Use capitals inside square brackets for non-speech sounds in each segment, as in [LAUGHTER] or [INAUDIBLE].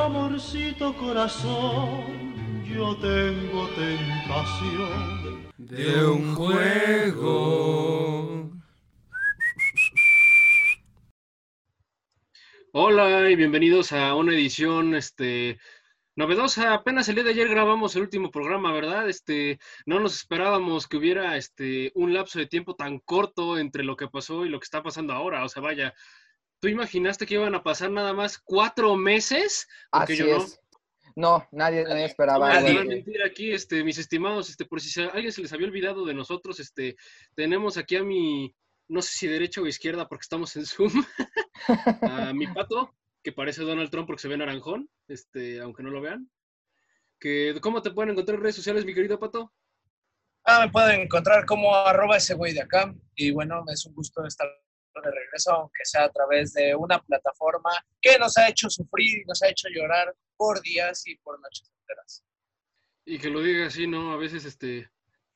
amorcito corazón, yo tengo tentación de un juego. Hola y bienvenidos a una edición este, novedosa. Apenas el día de ayer grabamos el último programa, ¿verdad? Este, no nos esperábamos que hubiera este, un lapso de tiempo tan corto entre lo que pasó y lo que está pasando ahora. O sea, vaya, ¿tú imaginaste que iban a pasar nada más cuatro meses? Porque yo no. No, nadie, nadie esperaba. Nadie a mentir aquí, este, mis estimados, este, por si a alguien se les había olvidado de nosotros, este, tenemos aquí a mi, no sé si derecha o izquierda porque estamos en Zoom, [LAUGHS] a mi pato, que parece Donald Trump porque se ve naranjón, este, aunque no lo vean. Que, ¿Cómo te pueden encontrar en redes sociales, mi querido pato? Ah, me pueden encontrar como arroba ese güey de acá. Y bueno, es un gusto estar de regreso, aunque sea a través de una plataforma que nos ha hecho sufrir y nos ha hecho llorar por días y por noches enteras. Y que lo diga así, ¿no? A veces, este,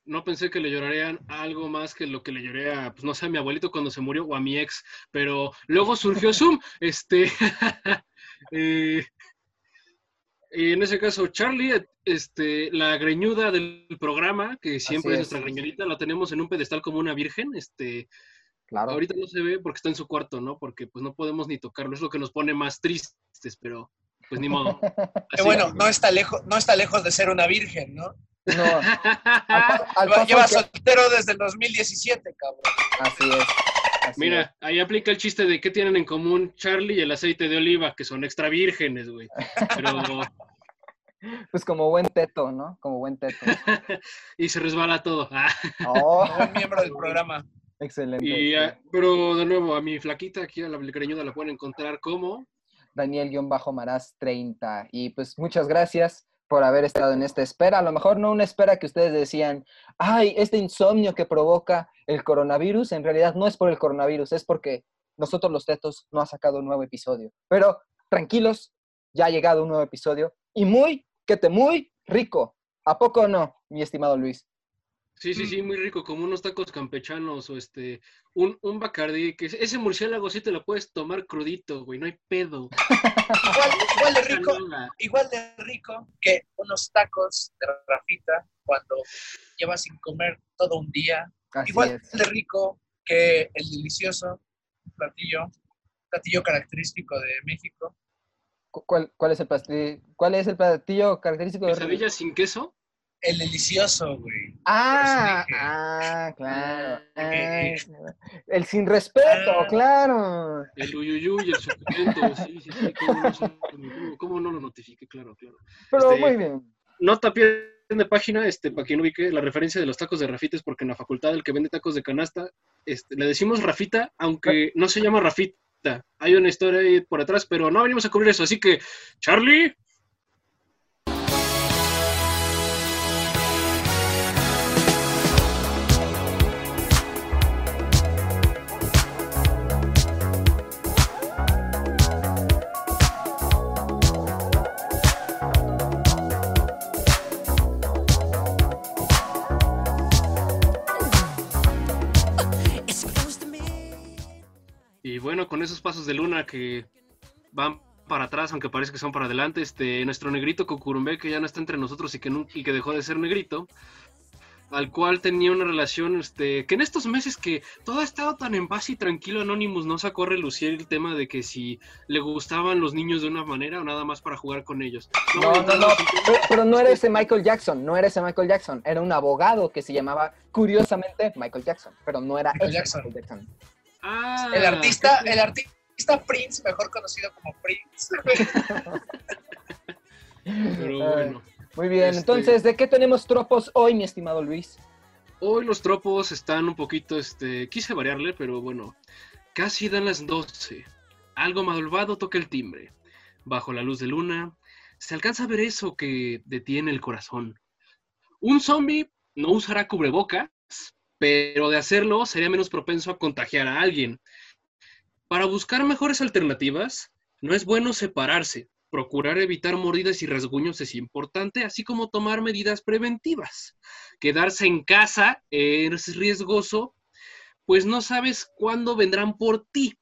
no pensé que le llorarían algo más que lo que le lloré a, pues no sé, a mi abuelito cuando se murió o a mi ex, pero luego surgió [LAUGHS] Zoom, este, [LAUGHS] eh, y en ese caso, Charlie, este, la greñuda del programa, que siempre es, nuestra greñudita, la tenemos en un pedestal como una virgen, este, claro. ahorita no se ve porque está en su cuarto, ¿no? Porque pues no podemos ni tocarlo, es lo que nos pone más tristes, pero pues ni modo. [LAUGHS] Qué bueno, no está, lejos, no está lejos de ser una virgen, ¿no? No. [LAUGHS] Al, Lleva soltero desde el 2017, cabrón. Así es. Mira, ahí aplica el chiste de qué tienen en común Charlie y el aceite de oliva, que son extra vírgenes, güey. Pero... [LAUGHS] Pues como buen teto, ¿no? Como buen teto. y se resbala todo. oh. Como miembro del programa. Excelente. Y, pero de nuevo, a mi flaquita aquí, a la greñuda, la pueden encontrar como... Daniel-Marás 30. Y pues muchas gracias por haber estado en esta espera. A lo mejor no una espera que ustedes decían, ay, este insomnio que provoca el coronavirus, en realidad no es por el coronavirus, es porque nosotros los tetos no ha sacado un nuevo episodio. Pero tranquilos, ya ha llegado un nuevo episodio y muy, que te muy rico. ¿A poco no, mi estimado Luis? Sí, sí, sí, muy rico, como unos tacos campechanos o este, un, un bacardí, que ese murciélago sí te lo puedes tomar crudito, güey, no hay pedo. igual, de rico, igual de rico que unos tacos de Rafita cuando llevas sin comer todo un día. igual de rico que el delicioso platillo, platillo característico de México. ¿Cuál, cuál es el platillo, cuál es el platillo característico de México? sin queso? El delicioso, güey. Ah, ah, claro. el sin respeto, ah. claro. El uyuyuy, el suculento, sí, sí, sí. ¿Cómo no, lo notifique? Claro, claro. Pero este, muy bien. Nota pie de página, este, para quien ubique la referencia de los tacos de Rafita es porque en la facultad el que vende tacos de canasta, este, le decimos Rafita, aunque no se llama Rafita. Hay una historia ahí por atrás, pero no venimos a cubrir eso. Así que, Charlie, bueno, con esos pasos de luna que van para atrás, aunque parece que son para adelante, este, nuestro negrito Cucurumbe, que ya no está entre nosotros y que, y que dejó de ser negrito, al cual tenía una relación, este, que en estos meses que todo ha estado tan en paz y tranquilo, Anonymous no sacó a relucir el tema de que si le gustaban los niños de una manera o nada más para jugar con ellos. No, no, no, pero, no era ese Michael Jackson, no era ese Michael Jackson, era un abogado que se llamaba, curiosamente, Michael Jackson, pero no era ese Michael Jackson. Ah, el artista, el artista Prince, mejor conocido como Prince. [LAUGHS] Pero bueno. Muy bien, este entonces, ¿de qué tenemos tropos hoy, mi estimado Luis? Hoy los tropos están un poquito, este, quise variarle, pero bueno, casi dan las 12. Algo malvado toca el timbre. Bajo la luz de luna, se alcanza a ver eso que detiene el corazón. Un zombie no usará cubrebocas, pero de hacerlo sería menos propenso a contagiar a alguien. Para buscar mejores alternativas, no es bueno separarse. Procurar evitar mordidas y rasguños es importante, así como tomar medidas preventivas. Quedarse en casa es riesgoso, pues no sabes cuándo vendrán por ti.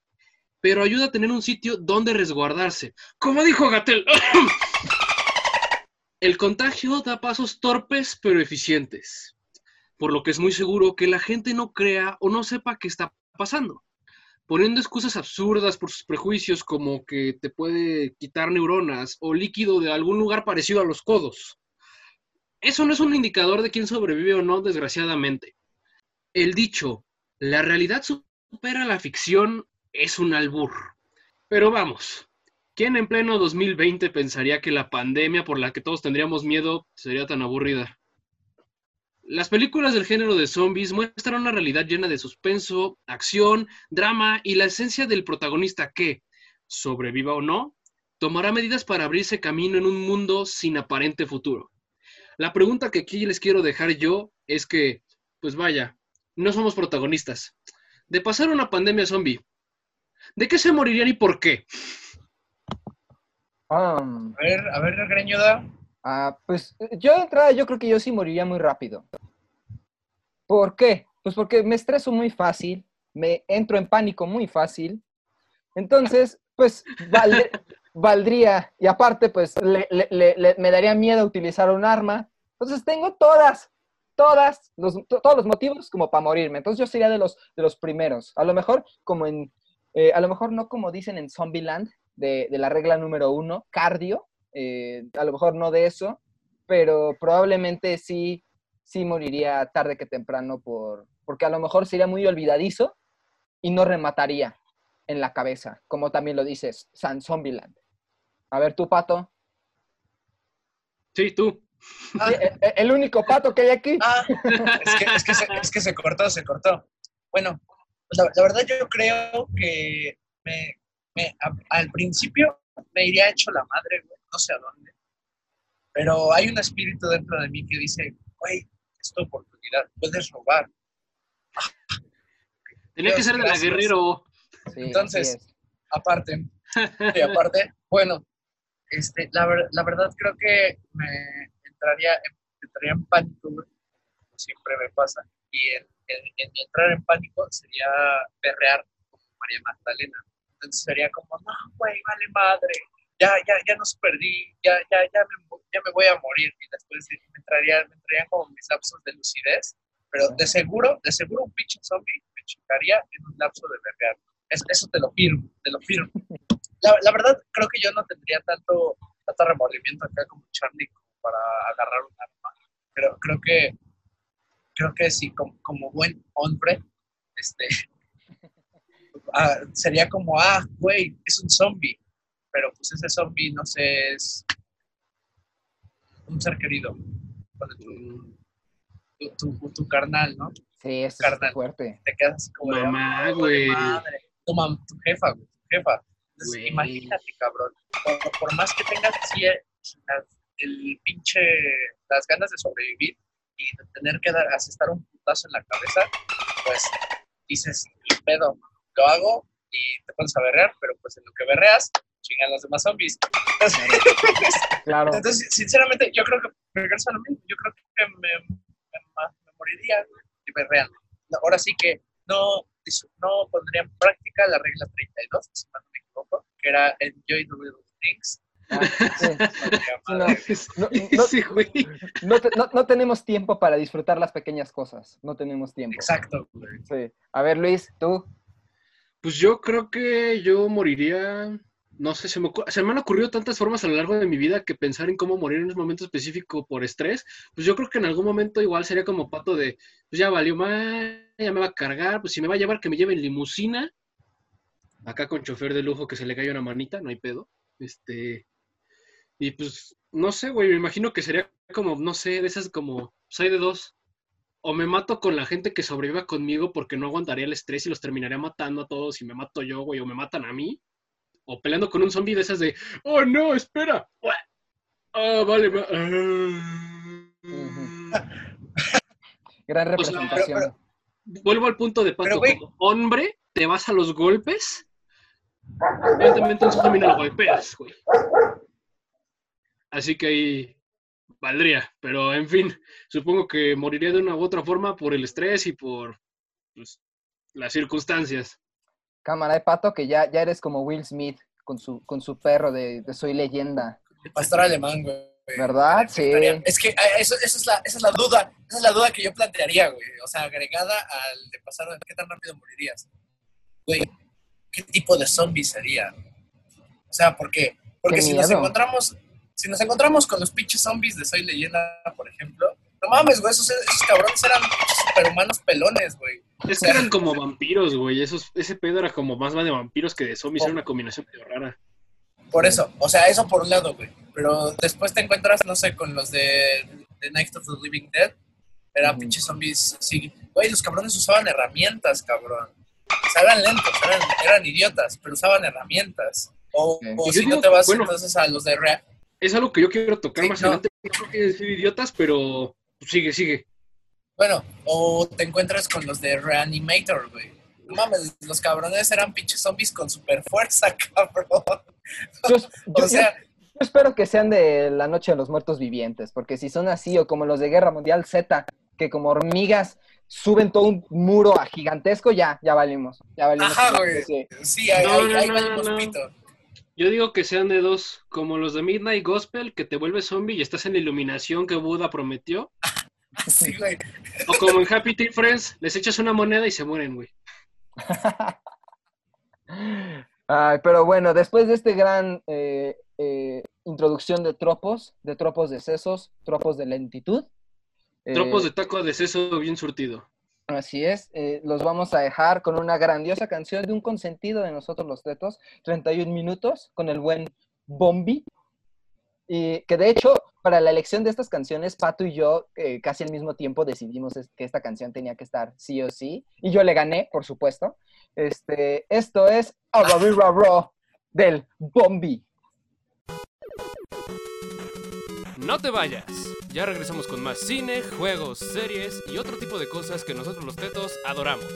pero ayuda a tener un sitio donde resguardarse. Como dijo Gatel, [COUGHS] el contagio da pasos torpes pero eficientes, por lo que es muy seguro que la gente no crea o no sepa qué está pasando, poniendo excusas absurdas por sus prejuicios como que te puede quitar neuronas o líquido de algún lugar parecido a los codos. Eso no es un indicador de quién sobrevive o no, desgraciadamente. El dicho, la realidad supera la ficción, es un albur. Pero vamos, ¿quién en pleno 2020 pensaría que la pandemia por la que todos tendríamos miedo sería tan aburrida? Las películas del género de zombies muestran una realidad llena de suspenso, acción, drama y la esencia del protagonista que, sobreviva o no, tomará medidas para abrirse camino en un mundo sin aparente futuro. La pregunta que aquí les quiero dejar yo es que, pues vaya, no somos protagonistas. De pasar una pandemia zombie, ¿De qué se morirían y por qué? Um, a ver, a ver, Greñuda. Ah, pues yo de entrada yo creo que yo sí moriría muy rápido. ¿Por qué? Pues porque me estreso muy fácil, me entro en pánico muy fácil. Entonces, pues [LAUGHS] valdría, y aparte, pues me daría miedo utilizar un arma. Entonces tengo todas, todas, los, todos los motivos como para morirme. Entonces yo sería de los, de los primeros. A lo mejor como en eh, a lo mejor no como dicen en Zombieland, de, de la regla número uno, cardio, eh, a lo mejor no de eso, pero probablemente sí, sí moriría tarde que temprano por, porque a lo mejor sería muy olvidadizo y no remataría en la cabeza, como también lo dices, San Zombieland. A ver, tú, Pato. Sí, tú. el, único pato que hay aquí. Ah, [LAUGHS] es, que, es, que se, es que se cortó, se cortó. Bueno, la, verdad yo creo que me, al principio me iría hecho la madre, no sé a dónde. Pero hay un espíritu dentro de mí que dice, güey, es tu oportunidad, puedes robar. Tenía que ser de la guerrero. Entonces, aparte, aparte, bueno, este, la, la, verdad creo que me entraría, entraría en pánico, como siempre me pasa, y en entrar en pánico sería perrear como María Magdalena. Entonces sería como, no, güey, vale madre, ya, ya, ya nos perdí, ya, ya, ya, me, ya me voy a morir. Y después me entrarían, me entrarían como mis lapsos de lucidez, pero de seguro, de seguro un pinche zombie me chocaría en un lapso de perrear. eso te lo firmo, te lo firmo. La, la, verdad, creo que yo no tendría tanto, tanto remordimiento acá como Charlie como para agarrar un arma. Pero creo que creo que sí, como, buen hombre, este, [LAUGHS] ah, sería como, ah, güey, es un zombie, pero pues ese zombie, no sé, es un ser querido, tu, tu, carnal, ¿no? Sí, es carnal. fuerte. Te quedas como Mamá, güey. Madre. Tu, tu, jefa, güey, tu jefa. imagínate, cabrón, por, más que tengas así el pinche, las ganas de sobrevivir, y tener que dar, asestar un putazo en la cabeza, pues dices, el pedo, lo hago y te pones a berrear, pero pues en lo que berreas, chingan los demás zombies. claro. Entonces, sinceramente, yo creo que regreso a lo mismo, yo creo que me, me, moriría y berrean. Ahora sí que no, no pondría en práctica la regla 32, si no me equivoco, que era enjoy the little things, no, tenemos tiempo para disfrutar las pequeñas cosas. No tenemos tiempo. Exacto. A ver, Luis, tú. Pues yo creo que yo moriría. No sé, se me, se me han ocurrido tantas formas a lo largo de mi vida que pensar en cómo morir en un momento específico por estrés, pues yo creo que en algún momento igual sería como pato de, pues ya valió más, ya me va a cargar, pues si me va a llevar que me lleve en limusina, acá con chofer de lujo que se le cae una manita, no hay pedo. Este, y pues, no sé, güey, me imagino que sería como, no sé, de esas como, soy de dos. O me mato con la gente que sobreviva conmigo porque no aguantaría el estrés y los terminaría matando a todos y me mato yo, güey, o me matan a mí. O peleando con un zombie de esas de, oh no, espera. Ah, vale. Ah. [LAUGHS] Gran representación. vuelvo al punto de pato. Como hombre, te vas a los golpes. Evidentemente un zombie no lo golpeas, güey. Así que ahí valdría. Pero en fin, supongo que moriría de una u otra forma por el estrés y por pues, las circunstancias. Cámara de pato, que ya, ya eres como Will Smith con su, con su perro de, Soy Leyenda. El pastor alemán, güey. ¿Verdad? Sí. Es que ah, eso, esa, es la, esa es la duda, esa es la duda que yo plantearía, güey. O sea, agregada al de pasar, ¿qué tan rápido morirías? Güey, ¿qué tipo de zombie sería? O sea, ¿por qué? Porque si nos encontramos, si nos encontramos con los pinches zombies de Soy Leyenda, por ejemplo, no mames, güey, esos, cabrones eran superhumanos pelones, güey. Es que eran como vampiros, güey. ese pedo era como más de vampiros que de zombies. Era una combinación medio rara. Por eso, o sea, eso por un lado, güey. Pero después te encuentras, no sé, con los de, The Night of the Living Dead. Eran pinches zombies sí. Güey, los cabrones usaban herramientas, cabrón. O sea, eran lentos, eran, idiotas, pero usaban herramientas. O, si no te vas entonces a los de Real. Es algo que yo quiero tocar más adelante. No creo que decir idiotas, pero sigue, sigue. Bueno, o te encuentras con los de Reanimator, güey. No mames, los cabrones eran pinches zombies con super fuerza, [LAUGHS] cabrón. [LAUGHS] o sea, yo, espero que sean de la noche de los muertos vivientes, porque si son así, o como los de Guerra Mundial Z, que como hormigas suben todo un muro a gigantesco, ya, ya valimos. Ya valimos. Ajá, güey. Sí, ahí, valimos pito. Yo digo que sean de dos, como los de Midnight Gospel, que te vuelves zombie y estás en la iluminación que Buda prometió. Güey. O como en Happy Tree Friends, les echas una moneda y se mueren, güey. [LAUGHS] Ay, pero bueno, después de este gran eh, eh, introducción de tropos, de tropos de sesos, tropos de lentitud. Tropos eh, de taco de seso bien surtido. Así es, los vamos a dejar con una grandiosa canción de un consentido de nosotros los tetos, 31 minutos, con el buen Bombi. Y que de hecho, para la elección de estas canciones, Pato y yo casi al mismo tiempo decidimos que esta canción tenía que estar sí o sí. Y yo le gané, por supuesto. Este, esto es Raw del Bombi. No te vayas. Ya regresamos con más cine, juegos, series y otro tipo de cosas que nosotros los tetos adoramos.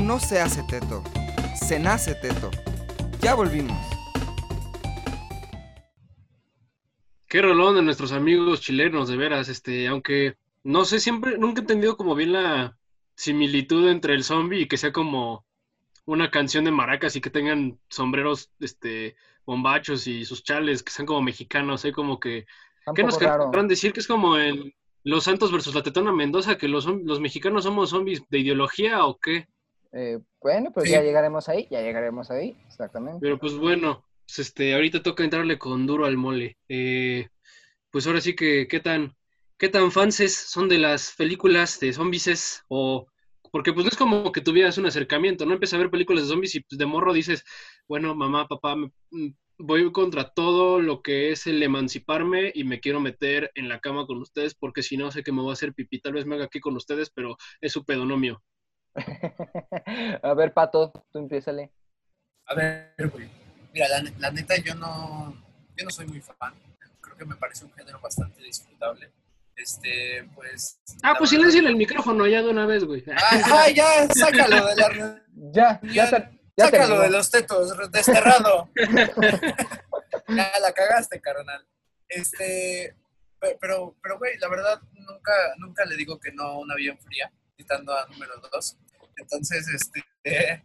No se hace teto, se nace teto. Ya volvimos. Qué rolón de nuestros amigos chilenos, de veras, este, aunque No sé, siempre, nunca he entendido como bien la similitud entre el zombie y que sea como una canción de maracas y que tengan sombreros, este, bombachos y sus chales, que sean como mexicanos, hay como que... ¿Qué nos querrán decir? Que es como el, los Santos versus la Tetona Mendoza, que los, los mexicanos somos zombies de ideología o qué? Eh, bueno, pues ya llegaremos ahí, ya llegaremos ahí, exactamente. Pero pues bueno, pues este, ahorita toca entrarle con duro al mole. Eh, pues ahora sí que, ¿qué tan, qué tan fanses son de las películas de zombies o porque pues no es como que tuvieras un acercamiento, ¿no? Empiezas a ver películas de zombies y pues, de morro dices, bueno, mamá, papá, mm, voy contra todo lo que es el emanciparme y me quiero meter en la cama con ustedes porque si no sé que me voy a hacer pipí. Tal vez me haga aquí con ustedes, pero es su pedonomio. [LAUGHS] a ver, Pato, tú empiézale. A ver, güey. Mira, la, neta, yo no, yo no soy muy fan. Creo que me parece un género bastante disfrutable. Este, pues. Ah, pues silencio el micrófono ya de una vez, güey. [LAUGHS] Ah, ya, sácalo de la. Ya, ya, ya, sácalo de los tetos, desterrado. [LAUGHS] ya la cagaste, carnal. Este, pero, pero, güey, la verdad, nunca, nunca le digo que no a un avión fría, citando a número dos. Entonces, este,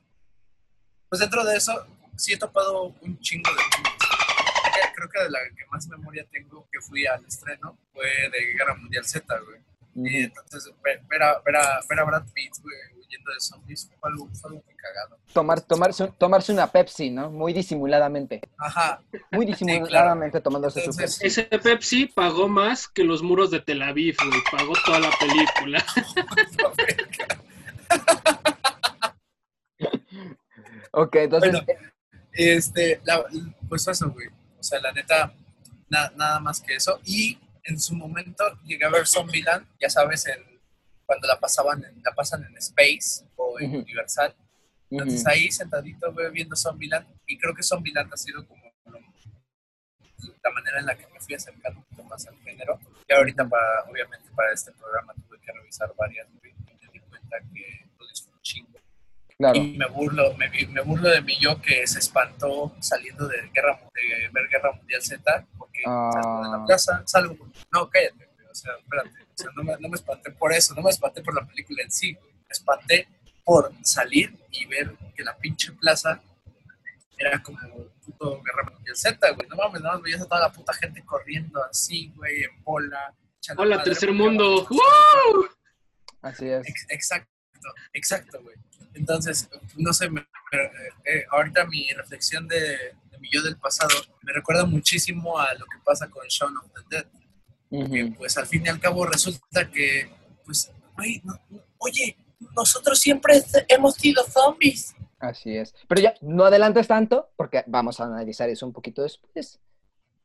pues dentro de eso, sí he topado un chingo de creo que de la que más memoria tengo que fui al estreno fue de Guerra Mundial Z, güey. Y entonces ver, a, ver, a, ver a Brad Pitt, güey, huyendo de zombies fue algo, fue algo muy cagado. Tomar, tomarse, tomarse una Pepsi, ¿no? Muy disimuladamente. Ajá. Muy disimuladamente tomándose su Pepsi. Ese Pepsi pagó más que los muros de Tel Aviv, güey. Pagó toda la película. [LAUGHS] ok, entonces... Bueno, este, la, pues eso, güey o sea, la neta, nada más que eso. Y en su momento llegué a ver Zombieland, ya sabes, en, cuando la pasaban, la pasan en Space o en Universal. Entonces ahí sentadito viendo Zombieland y creo que Zombieland ha sido como la manera en la que me fui acercando un poco más al género. Y ahorita, para, obviamente, para este programa tuve que revisar varias y me di cuenta que lo. Y me burlo, me, me, burlo de mí yo que se espantó saliendo de, guerra, de ver Guerra Mundial Z, porque salgo de la ah. plaza, salgo, no, cállate, o sea, espérate, o sea, no, me, no me espanté por eso, no me espanté por la película en sí, me espanté por salir y ver que la pinche plaza era como puto Guerra Mundial Z, güey, no mames, no veías a toda la puta gente corriendo así, güey, en bola. Hola, tercer mundo. Así es. exacto, exacto, güey. Entonces, no sé, eh, ahorita mi reflexión de, mi yo del pasado me recuerda muchísimo a lo que pasa con Shaun of the Dead. pues al fin y al cabo resulta que, pues, oye, nosotros siempre hemos sido zombies. Así es. Pero ya, no adelantes tanto, porque vamos a analizar eso un poquito después.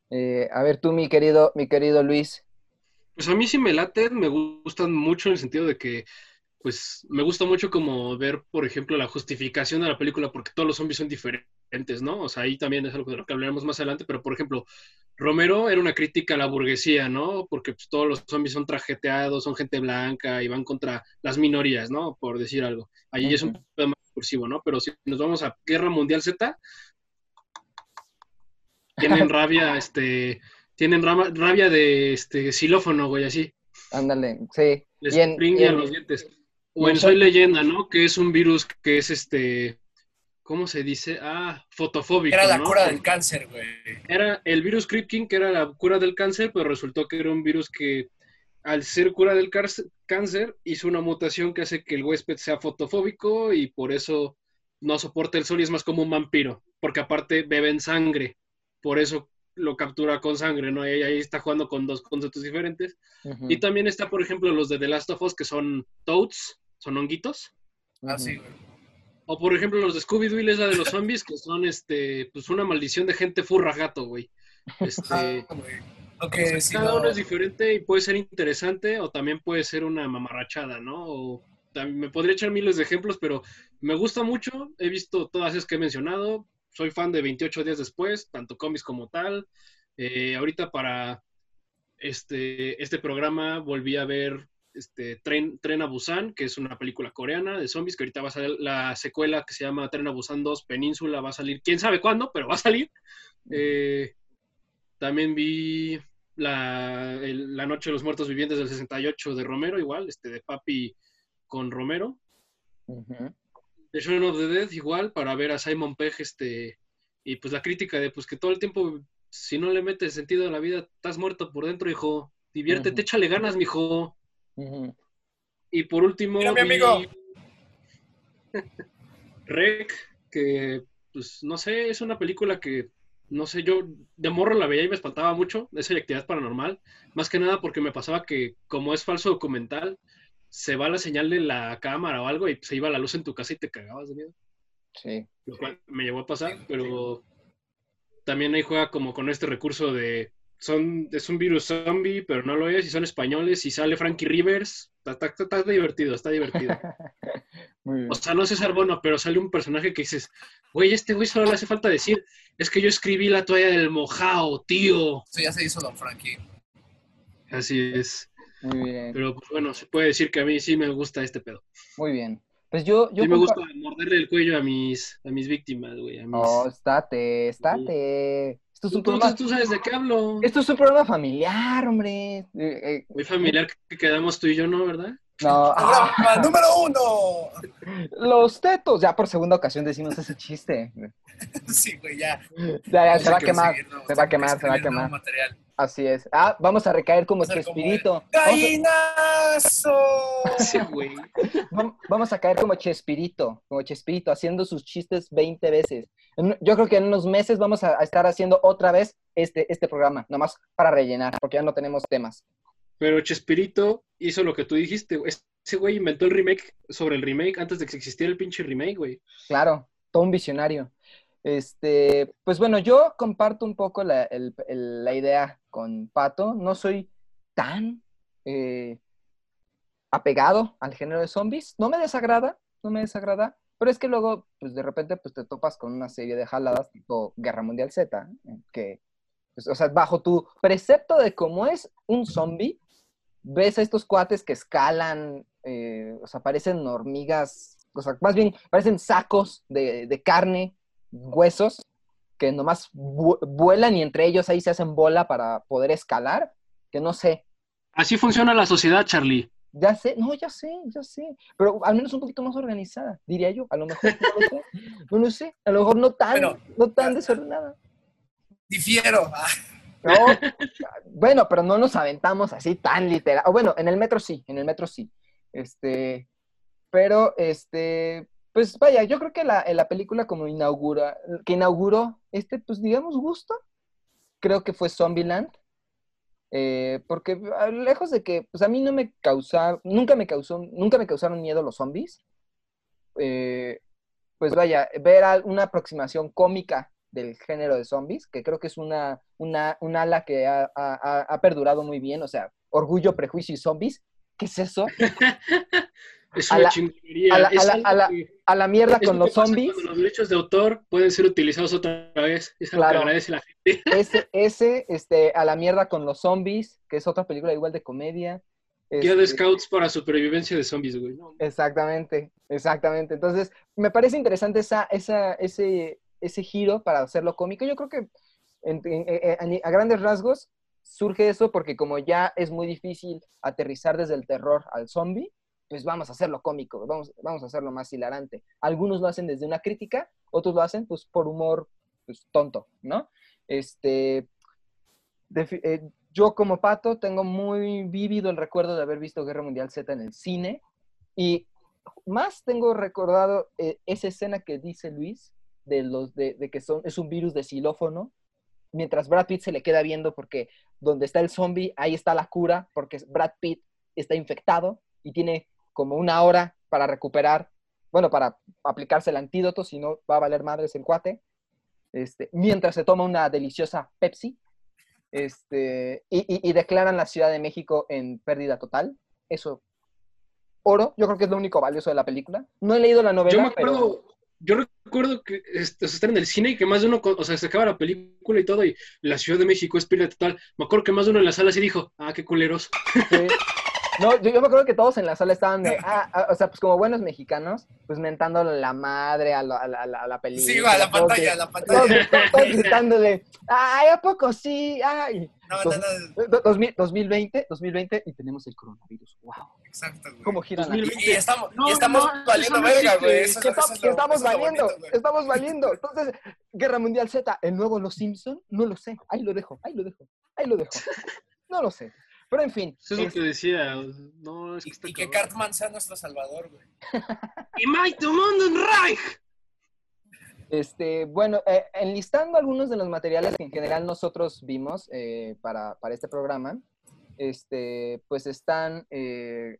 Eh, a ver tú, mi querido, mi querido Luis. Pues a mí sí me late, me gustan mucho en el sentido de que pues me gusta mucho como ver, por ejemplo, la justificación de la película, porque todos los zombies son diferentes, ¿no? O sea, ahí también es algo de lo que hablaremos más adelante, pero por ejemplo, Romero era una crítica a la burguesía, ¿no? Porque pues, todos los zombies son trajeteados, son gente blanca y van contra las minorías, ¿no? Por decir algo. Ahí es un poco más discursivo, ¿no? Pero si nos vamos a Guerra Mundial Z, tienen rabia, [LAUGHS] este, tienen rabia de este xilófono, güey, así. Ándale, sí. Les y los dientes. O Soy Leyenda, ¿no? Que es un virus que es este. ¿Cómo se dice? Ah, fotofóbico. Era la cura del cáncer, güey. Era el virus Kripkin, que era la cura del cáncer, pero resultó que era un virus que, al ser cura del cáncer, hizo una mutación que hace que el huésped sea fotofóbico y por eso no soporta el sol y es más como un vampiro, porque aparte beben sangre. Por eso lo captura con sangre, ¿no? Y ahí está jugando con dos conceptos diferentes. Y también está, por ejemplo, los de The Last of Us, que son toads, son honguitos. Ah, sí, O por ejemplo los de Scooby-Doo y la de los zombies, que son este, pues una maldición de gente furra gato, güey. Este, ah, cada uno es diferente y puede ser interesante o también puede ser una mamarrachada, ¿no? O, me podría echar miles de ejemplos, pero me gusta mucho. He visto todas esas que he mencionado. Soy fan de 28 días después, tanto cómics como tal. Eh, ahorita para este, este programa volví a ver este, Tren, Tren a Busan, que es una película coreana de zombies, que ahorita va a salir la secuela que se llama Tren a Busan 2 Península, va a salir, quién sabe cuándo, pero va a salir. Eh, también vi la, la, Noche de los Muertos Vivientes del 68 de Romero, igual, este, de Papi con Romero. The Shaun of the Dead, igual, para ver a Simon Pegg, este, y pues la crítica de pues que todo el tiempo, si no le metes sentido a la vida, estás muerto por dentro, hijo. Diviértete, échale ganas, mijo. Y por último. Mira, mi amigo. [LAUGHS] Rec, que pues no sé, es una película que no sé, yo de morro la veía y me espantaba mucho esa actividad paranormal, más que nada porque me pasaba que como es falso documental, se va la señal de la cámara o algo y se iba la luz en tu casa y te cagabas de miedo. Sí. Lo cual me llevó a pasar, pero también ahí juega como con este recurso de son, es un virus zombie, pero no lo es, y son españoles, y sale Frankie Rivers, está, está, divertido, está divertido. [LAUGHS] O sea, no es César Bono, pero sale un personaje que dices, güey, este güey solo le hace falta decir, es que yo escribí la toalla del mojao, tío. Eso ya se hizo Don Frankie. Así es. Muy bien. Pero pues, bueno, se puede decir que a mí sí me gusta este pedo. Muy bien. Pues yo, yo sí me gusta morderle el cuello a mis, a mis víctimas, güey. Mis... Oh, estate, estate. Esto es un programa... ¿Tú sabes de qué hablo? Esto es un programa familiar, hombre. Eh, eh, Muy familiar que quedamos tú y yo, ¿no? ¿Verdad? No. [LAUGHS] Ah. ¡Número uno! Los tetos. Ya por segunda ocasión decimos ese chiste. [LAUGHS] Sí, güey, ya. Ya, ya, se va, quemar, se va a quemar. Se va a quemar, Así es. Ah, vamos a recaer como Chespirito. ¡Gallinazo! [LAUGHS] Sí, güey. Vamos a caer como Chespirito, como Chespirito, haciendo sus chistes 20 veces. Yo creo que en unos meses vamos a estar haciendo otra vez este, este programa, nomás para rellenar, porque ya no tenemos temas. Pero Chespirito hizo lo que tú dijiste. Ese güey inventó el remake sobre el remake antes de que existiera el pinche remake, güey. Claro, todo un visionario. Este, pues bueno, yo comparto un poco la, idea con Pato. No soy tan eh, apegado al género de zombies. No me desagrada, no me desagrada. Pero es que luego, pues de repente, pues te topas con una serie de jaladas tipo Guerra Mundial Z, que, pues, o sea, bajo tu precepto de cómo es un zombie, ves a estos cuates que escalan, eh, o sea, parecen hormigas, o sea, más bien parecen sacos de, carne, huesos, que nomás vuelan y entre ellos ahí se hacen bola para poder escalar, que no sé. Así funciona la sociedad, Charlie. Ya sé, no, ya sé, ya sé, pero al menos un poquito más organizada, diría yo, a lo mejor, no lo sé, no lo sé, a lo mejor no tan, no tan desordenada. Difiero. bueno, pero no nos aventamos así tan literal. O bueno, en el metro sí, en el metro sí. Este, pero este, pues vaya, yo creo que la, la película como inaugura, que inauguró este, pues digamos, gusto, creo que fue Zombieland. Eh, porque ah, lejos de que, pues a mí no me nunca me causó, nunca me causaron miedo los zombies. Eh, pues vaya, ver una aproximación cómica del género de zombies, que creo que es una, una, un ala que ha, ha, perdurado muy bien, o sea, orgullo, prejuicio y zombies. ¿Qué es eso? [LAUGHS] es una chingonería. A la, a, la, a la, mierda con los zombies. Los derechos de autor pueden ser utilizados otra vez. Es que agradece la gente. [LAUGHS] Ese, ese, este, a la mierda con los zombies, que es otra película igual de comedia. Guía de este Scouts para supervivencia de zombies, güey. Exactamente, exactamente. Entonces, me parece interesante esa, esa, ese, ese giro para hacerlo cómico. Yo creo que a grandes rasgos surge eso porque como ya es muy difícil aterrizar desde el terror al zombie, pues vamos a hacerlo cómico, vamos, vamos a hacerlo más hilarante. Algunos lo hacen desde una crítica, otros lo hacen pues por humor pues, tonto, ¿no? Este, eh, yo como pato tengo muy vívido el recuerdo de haber visto Guerra Mundial Z en el cine y más tengo recordado eh, esa escena que dice Luis de, los, de, que son, es un virus de xilófono, mientras Brad Pitt se le queda viendo porque donde está el zombie, ahí está la cura, porque Brad Pitt está infectado y tiene como una hora para recuperar, bueno, para aplicarse el antídoto, si no va a valer madres el cuate, este, mientras se toma una deliciosa Pepsi, este, y, declaran la Ciudad de México en pérdida total. Eso, oro, yo creo que es lo único valioso de la película. No he leído la novela. Yo me acuerdo, yo recuerdo que este, estar en el cine y que más de uno, o sea, se acaba la película y todo, y la Ciudad de México es pérdida total. Me acuerdo que más de uno en la sala sí dijo, ah, qué culeros. [LAUGHS] No, yo, me acuerdo que todos en la sala estaban de, [LAUGHS] ah, ah, o sea, pues como buenos mexicanos, pues mentando la madre a la, a la, a la película. Sí, a la pantalla, a la pantalla. Todos, [LAUGHS] gritando de, ay, ¿a poco sí? Ay. No, no, no. 2020, 2020 y tenemos el coronavirus. Wow. Exacto, güey. ¿Cómo giran Y, y estamos, y estamos valiendo verga, güey. Eso, que estamos, que estamos valiendo, estamos valiendo. Entonces, Guerra Mundial Z, el nuevo Los Simpson, no lo sé. Ahí lo dejo, ahí lo dejo, ahí lo dejo. No lo sé. Pero en fin. Eso es lo que decía. No, es que y, y que Cartman sea nuestro salvador, güey. y Mike Reich. Este, bueno, eh, enlistando algunos de los materiales que en general nosotros vimos eh, para, para, este programa, este, pues están eh,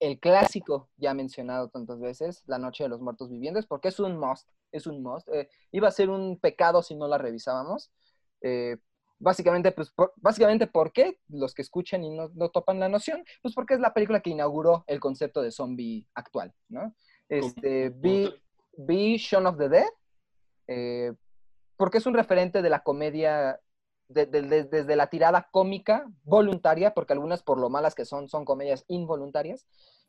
el clásico ya mencionado tantas veces, La Noche de los Muertos Vivientes, porque es un must, es un must. iba a ser un pecado si no la revisábamos. Básicamente, pues, por, básicamente, ¿por qué? Los que escuchan y no, no, topan la noción, pues porque es la película que inauguró el concepto de zombie actual, ¿no? Este, vi, vi Shaun of the Dead, eh, porque es un referente de la comedia, desde la tirada cómica voluntaria, porque algunas por lo malas que son, son comedias involuntarias,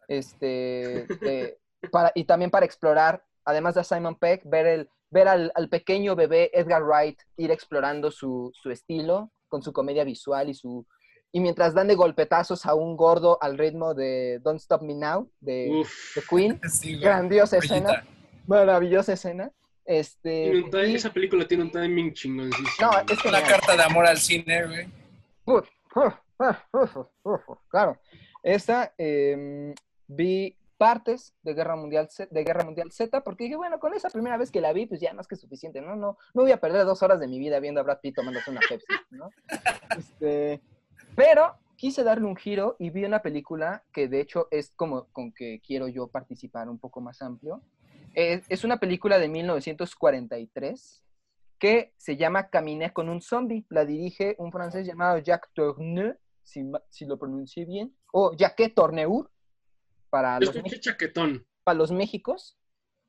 este, [LAUGHS] para, y también para explorar, además de Simon Peck, ver, el, ver al, pequeño bebé Edgar Wright ir explorando su, estilo con su comedia visual y su... Y mientras dan de golpetazos a un gordo al ritmo de Don't Stop Me Now de, Queen, [LAUGHS] grandiosa escena, maravillosa escena. Este, esa película tiene un timing chingón. No, es una carta de amor al cine, güey. Claro. Esta em, vi partes de Guerra Mundial Z, de Guerra Mundial Z porque dije, bueno, con esa primera vez que la vi, pues ya más que suficiente, ¿no? No, no voy a perder dos horas de mi vida viendo a Brad Pitt tomándose una Pepsi, ¿no? [LAUGHS] Este, pero quise darle un giro y vi una película que de hecho es como con que quiero yo participar un poco más amplio, es, una película de 1943 que se llama Caminé con un zombie. La dirige un francés llamado Jacques Tourneur, si, lo pronuncié bien, o Jacques Tourneur, para los, para los Méxicos.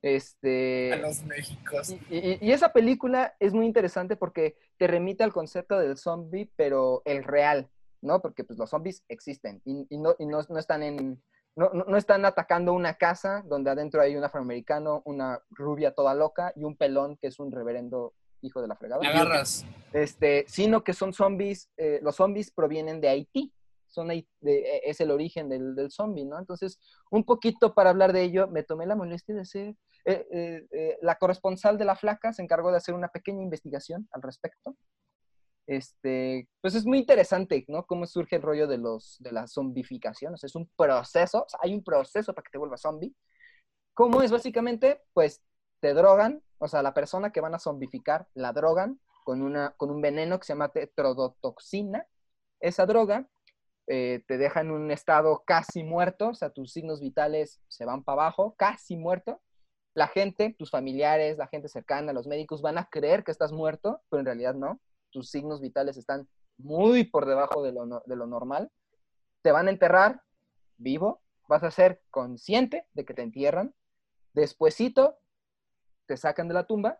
Este, a los Méxicos. Y, esa película es muy interesante porque te remite al concepto del zombie, pero el real, ¿no? Porque pues, los zombies existen y, no, no, están en, no, están atacando una casa donde adentro hay un afroamericano, una rubia toda loca y un pelón que es un reverendo hijo de la fregada. agarras. Este, sino que son zombies, eh, los zombies provienen de Haití, son de, e, es el origen del, del zombie, ¿no? Entonces, un poquito para hablar de ello, me tomé la molestia de ser, eh, eh, la corresponsal de la flaca se encargó de hacer una pequeña investigación al respecto este, pues es muy interesante, ¿no? Cómo surge el rollo de, los, de la zombificación. O es un proceso, hay un proceso para que te vuelvas zombie. ¿Cómo es básicamente? Pues te drogan, o sea, la persona que van a zombificar la drogan con, una, con un veneno que se llama tetrodotoxina. Esa droga eh, te deja en un estado casi muerto, o sea, tus signos vitales se van para abajo, casi muerto. La gente, tus familiares, la gente cercana, los médicos van a creer que estás muerto, pero en realidad no. Tus signos vitales están muy por debajo de lo, normal, te van a enterrar vivo, vas a ser consciente de que te entierran, despuesito te sacan de la tumba,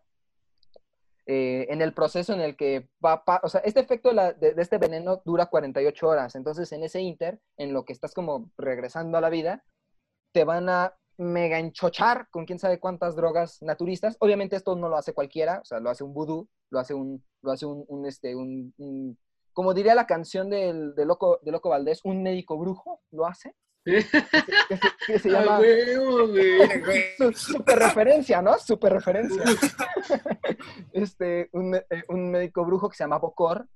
eh, en el proceso en el que va, o sea, este efecto de, de, este veneno dura 48 horas, entonces en ese inter, en lo que estás como regresando a la vida, te van a mega enchochar con quién sabe cuántas drogas naturistas. Obviamente esto no lo hace cualquiera, o sea, lo hace un vudú, lo hace un, lo hace un, este, un, como diría la canción del, de Loco, de Loco Valdés, un médico brujo lo hace. Que se, [LAUGHS] llama [LAUGHS] super referencia, ¿no? Super referencia. [LAUGHS] este, un, eh, un médico brujo que se llama Bocor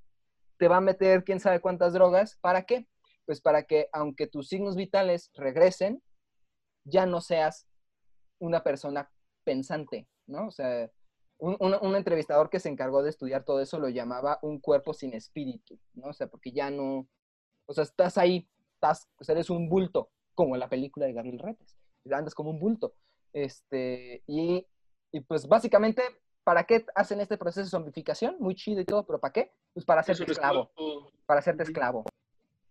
te va a meter quién sabe cuántas drogas. ¿Para qué? Pues para que aunque tus signos vitales regresen, ya no seas una persona pensante, ¿no? O sea, un, entrevistador que se encargó de estudiar todo eso lo llamaba un cuerpo sin espíritu, ¿no? O sea, porque ya no, o sea, estás ahí, estás, o sea, eres un bulto, como en la película de Gabriel Retes, andas como un bulto. Este, y, y pues básicamente, ¿para qué hacen este proceso de zombificación? Muy chido y todo, pero ¿para qué? Pues para hacerte esclavo, para hacerte esclavo.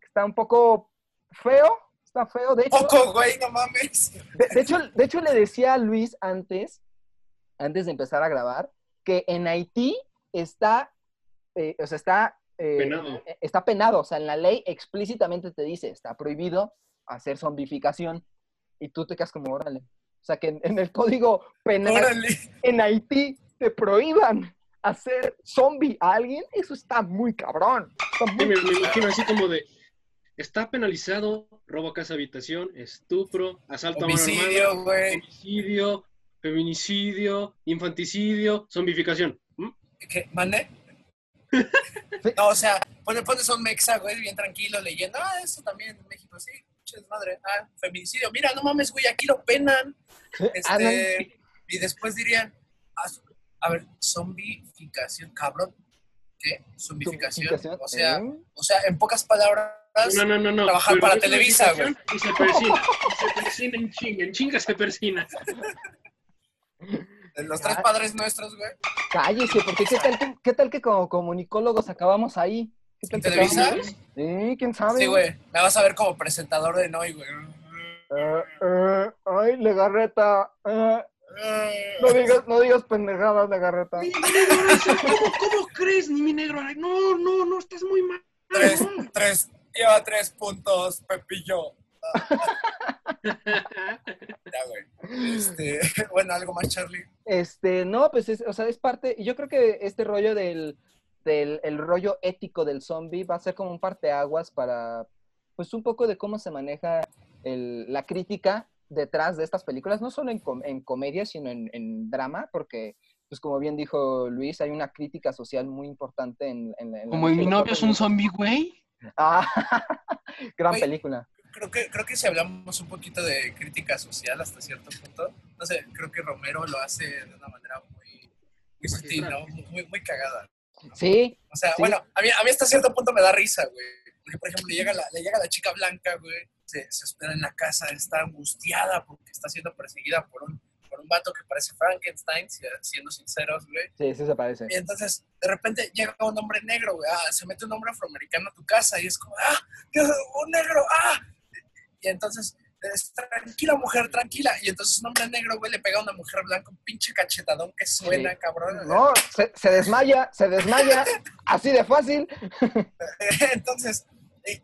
Está un poco feo, está feo. De hecho, güey, no mames. De, hecho, de hecho, le decía a Luis antes, antes de empezar a grabar, que en Haití está, eh, o sea, está, eh, penado. está penado. O sea, en la ley explícitamente te dice, está prohibido hacer zombificación y tú te quedas como, órale. O sea, que en, el código penal en Haití te prohíban hacer zombie a alguien, eso está muy cabrón. me, imagino así como de, está penalizado robo casa habitación, estupro, asalto homicidio, a mano homicidio, feminicidio, infanticidio, zombificación. ¿Mm? ¿Qué? ¿Mande? No, o sea, pones un mexa, güey, bien tranquilo leyendo, ah, eso también en México, sí, madre, ah, feminicidio, mira, no mames, güey, aquí lo penan. Este, y después dirían, ah, a ver, zombificación, cabrón. ¿Qué? Zombificación. O sea, ¿Eh? o sea, en pocas palabras, no, no, no, no. trabajar para Televisa, güey. Y se persina, se persina en chinga, en chinga se persina. [LAUGHS] Los tres padres nuestros, güey. Cállese, porque ¿qué tal que, qué tal que como comunicólogos acabamos ahí? ¿Qué tal ¿Televisa? Sí, quién sabe. Sí, güey. Me vas a ver como presentador de Noy, güey. Uh, uh, ay, Legarreta. Uh, no digas, no digas pendejadas, Legarreta. ¿Cómo, ¿Cómo crees, ni mi negro? No, no, no, estás muy mal. Tres, tres, lleva tres puntos, Pepillo. Ya, güey. Este, [LAUGHS] bueno, algo más, Charlie. Este, no, pues es, o sea, es parte, yo creo que este rollo del, del el rollo ético del zombie va a ser como un parteaguas para, pues un poco de cómo se maneja el, la crítica detrás de estas películas, no solo en, en comedia, sino en, en, drama, porque, pues como bien dijo Luis, hay una crítica social muy importante en... en, como en mi novio es un zombie, güey. Ah, [LAUGHS] gran película. Creo que, creo que si hablamos un poquito de crítica social hasta cierto punto, no sé, creo que Romero lo hace de una manera muy, muy sutil, ¿no? Muy, muy cagada. Sí. O sea, bueno, a mí, a mí hasta cierto punto me da risa, güey. Porque, por ejemplo, le llega la, le llega la chica blanca, güey, se, se espera en la casa, está angustiada porque está siendo perseguida por un por un vato que parece Frankenstein, siendo sinceros, güey. Sí, sí se parece. Y entonces, de repente llega un hombre negro, güey, ah, se mete un hombre afroamericano a tu casa y es como, ah, Dios, un negro, ah. Y entonces, tranquila mujer, tranquila. Y entonces un hombre negro, güey, le pega a una mujer blanca un pinche cachetadón que suena, cabrón. No, se, se, desmaya, se desmaya, [LAUGHS] así de fácil. [LAUGHS] entonces,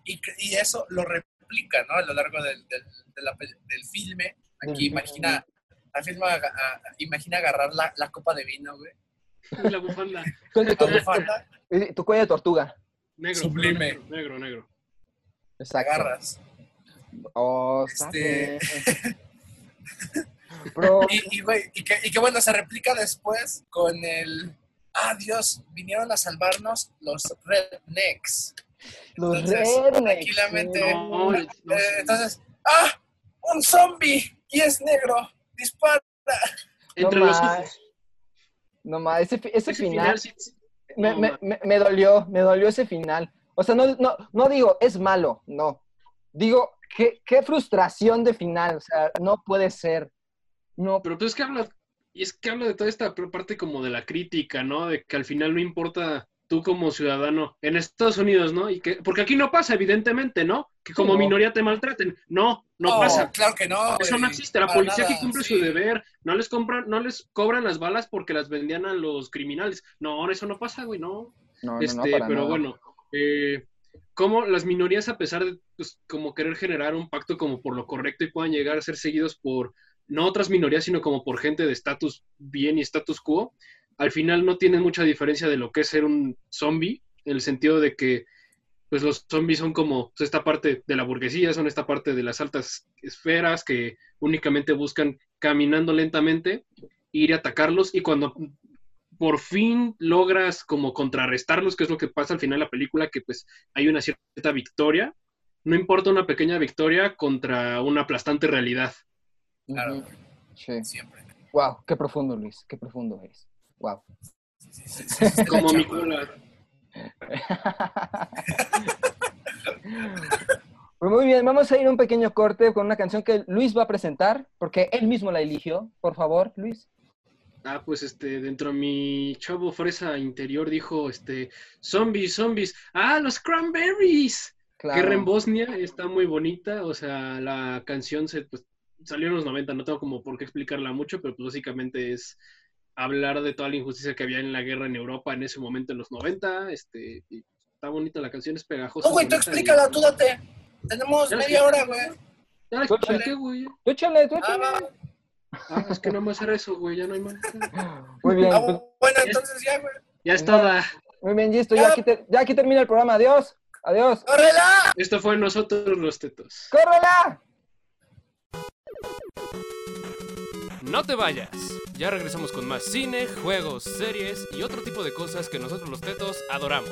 y, y, eso lo replica, ¿no? A lo largo del, del, del filme. Aquí imagina imagina agarrar la, la, copa de vino, güey. La bufanda. [LAUGHS] La bufanda. Tu cuello de tortuga. Negro. Sublime. Negro, negro. Exacto. Agarras. Oh, este... [LAUGHS] y, güey, y, que, y que bueno, se replica después con el... Ah, Dios, vinieron a salvarnos los rednecks. Los rednecks. Tranquilamente. No, no, no. Eh, entonces, ¡ah! ¡Un zombie! Y es negro dispara. Entre no los ojos. No más, ese, ese, final, me, me, me, dolió, me dolió ese final. O sea, no, no, no digo, es malo, no. Digo, qué, qué frustración de final, o sea, no puede ser. No. Pero pues es que habla, y es que habla de toda esta parte como de la crítica, ¿no? De que al final no importa tú como ciudadano en Estados Unidos, ¿no? Y que, porque aquí no pasa, evidentemente, ¿no? Que como minoría te maltraten. No, no, pasa. Claro que no. Eso no existe. La policía que cumple su deber, no les compran, no les cobran las balas porque las vendían a los criminales. No, eso no pasa, güey, no. no, este, pero bueno, eh, como las minorías, a pesar de pues, como querer generar un pacto como por lo correcto y puedan llegar a ser seguidos por no otras minorías, sino como por gente de estatus bien y estatus quo, al final no tiene mucha diferencia de lo que es ser un zombie, en el sentido de que pues los zombies son como pues, esta parte de la burguesía, son esta parte de las altas esferas que únicamente buscan caminando lentamente ir a atacarlos y cuando por fin logras como contrarrestarlos, que es lo que pasa al final de la película, que pues hay una cierta victoria, no importa una pequeña victoria contra una aplastante realidad. Claro, sí. siempre. Wow, qué profundo Luis, qué profundo es. Wow. Como mi cola. [LAUGHS] Pues muy bien, vamos a ir a un pequeño corte con una canción que Luis va a presentar, porque él mismo la eligió. Por favor, Luis. Ah, pues este, dentro de mi chavo fresa interior dijo, este, zombies, zombies. Ah, los cranberries. Claro. Guerra en Bosnia está muy bonita, o sea, la canción se, pues, salió en los 90, no tengo como por qué explicarla mucho, pero pues básicamente es hablar de toda la injusticia que había en la guerra en Europa en ese momento, en los 90. Este, está bonita la canción, es pegajosa. No, güey, tú explícala, tú date. Tenemos media hora, güey. Ya la expliqué, güey. Tú échale, tú Ah, échale. Ah, es que no más era eso, güey, ya no hay más. [LAUGHS] Muy bien, Ah, pues, bueno, entonces ya, güey. Ya es toda. muy bien, listo. Ya aquí, ya aquí termina el programa. Adiós. Adiós. ¡Córrela! Esto fue nosotros los tetos. ¡Córrela! No te vayas. Ya regresamos con más cine, juegos, series y otro tipo de cosas que nosotros los tetos adoramos.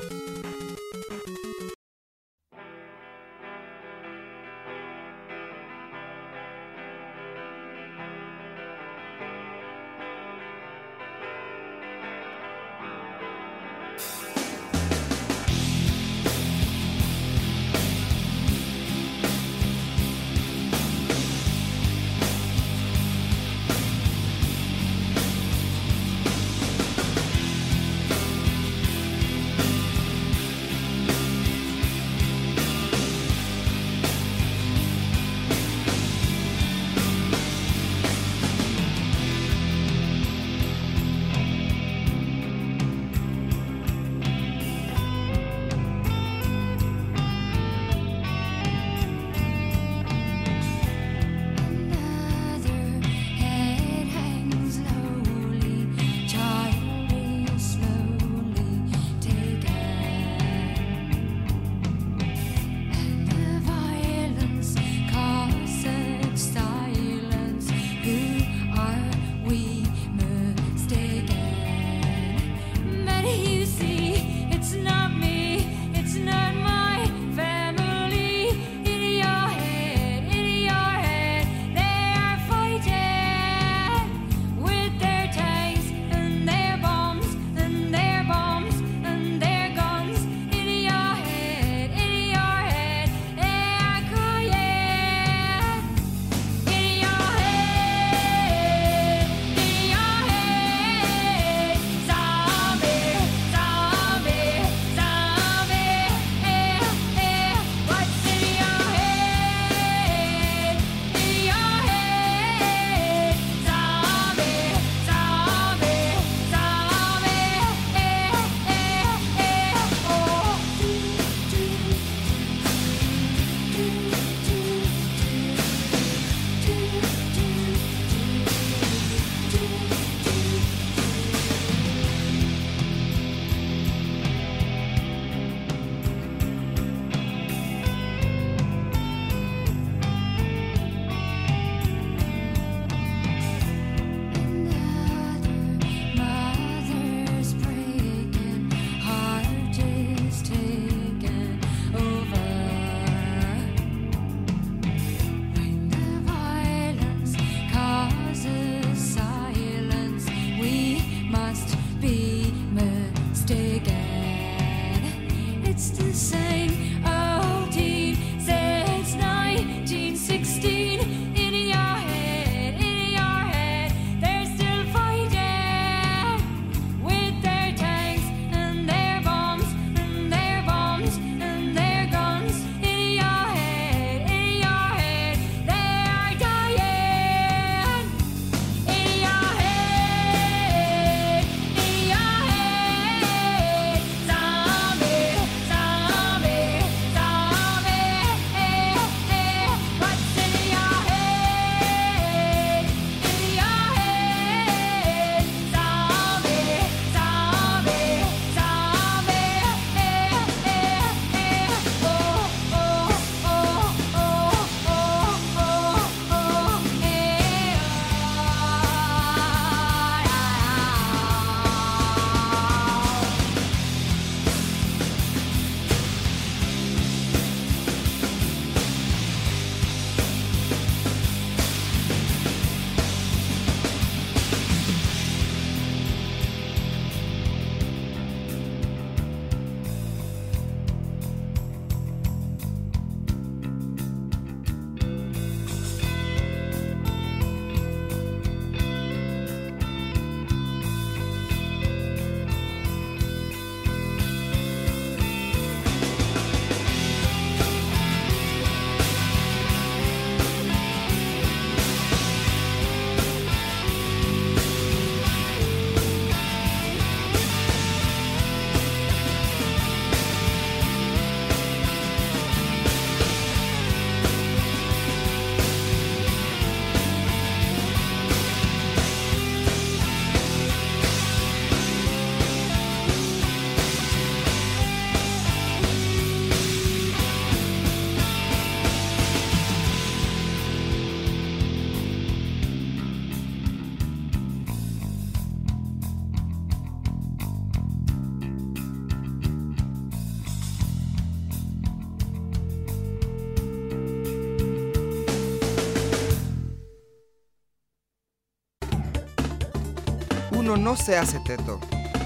Uno no se hace teto,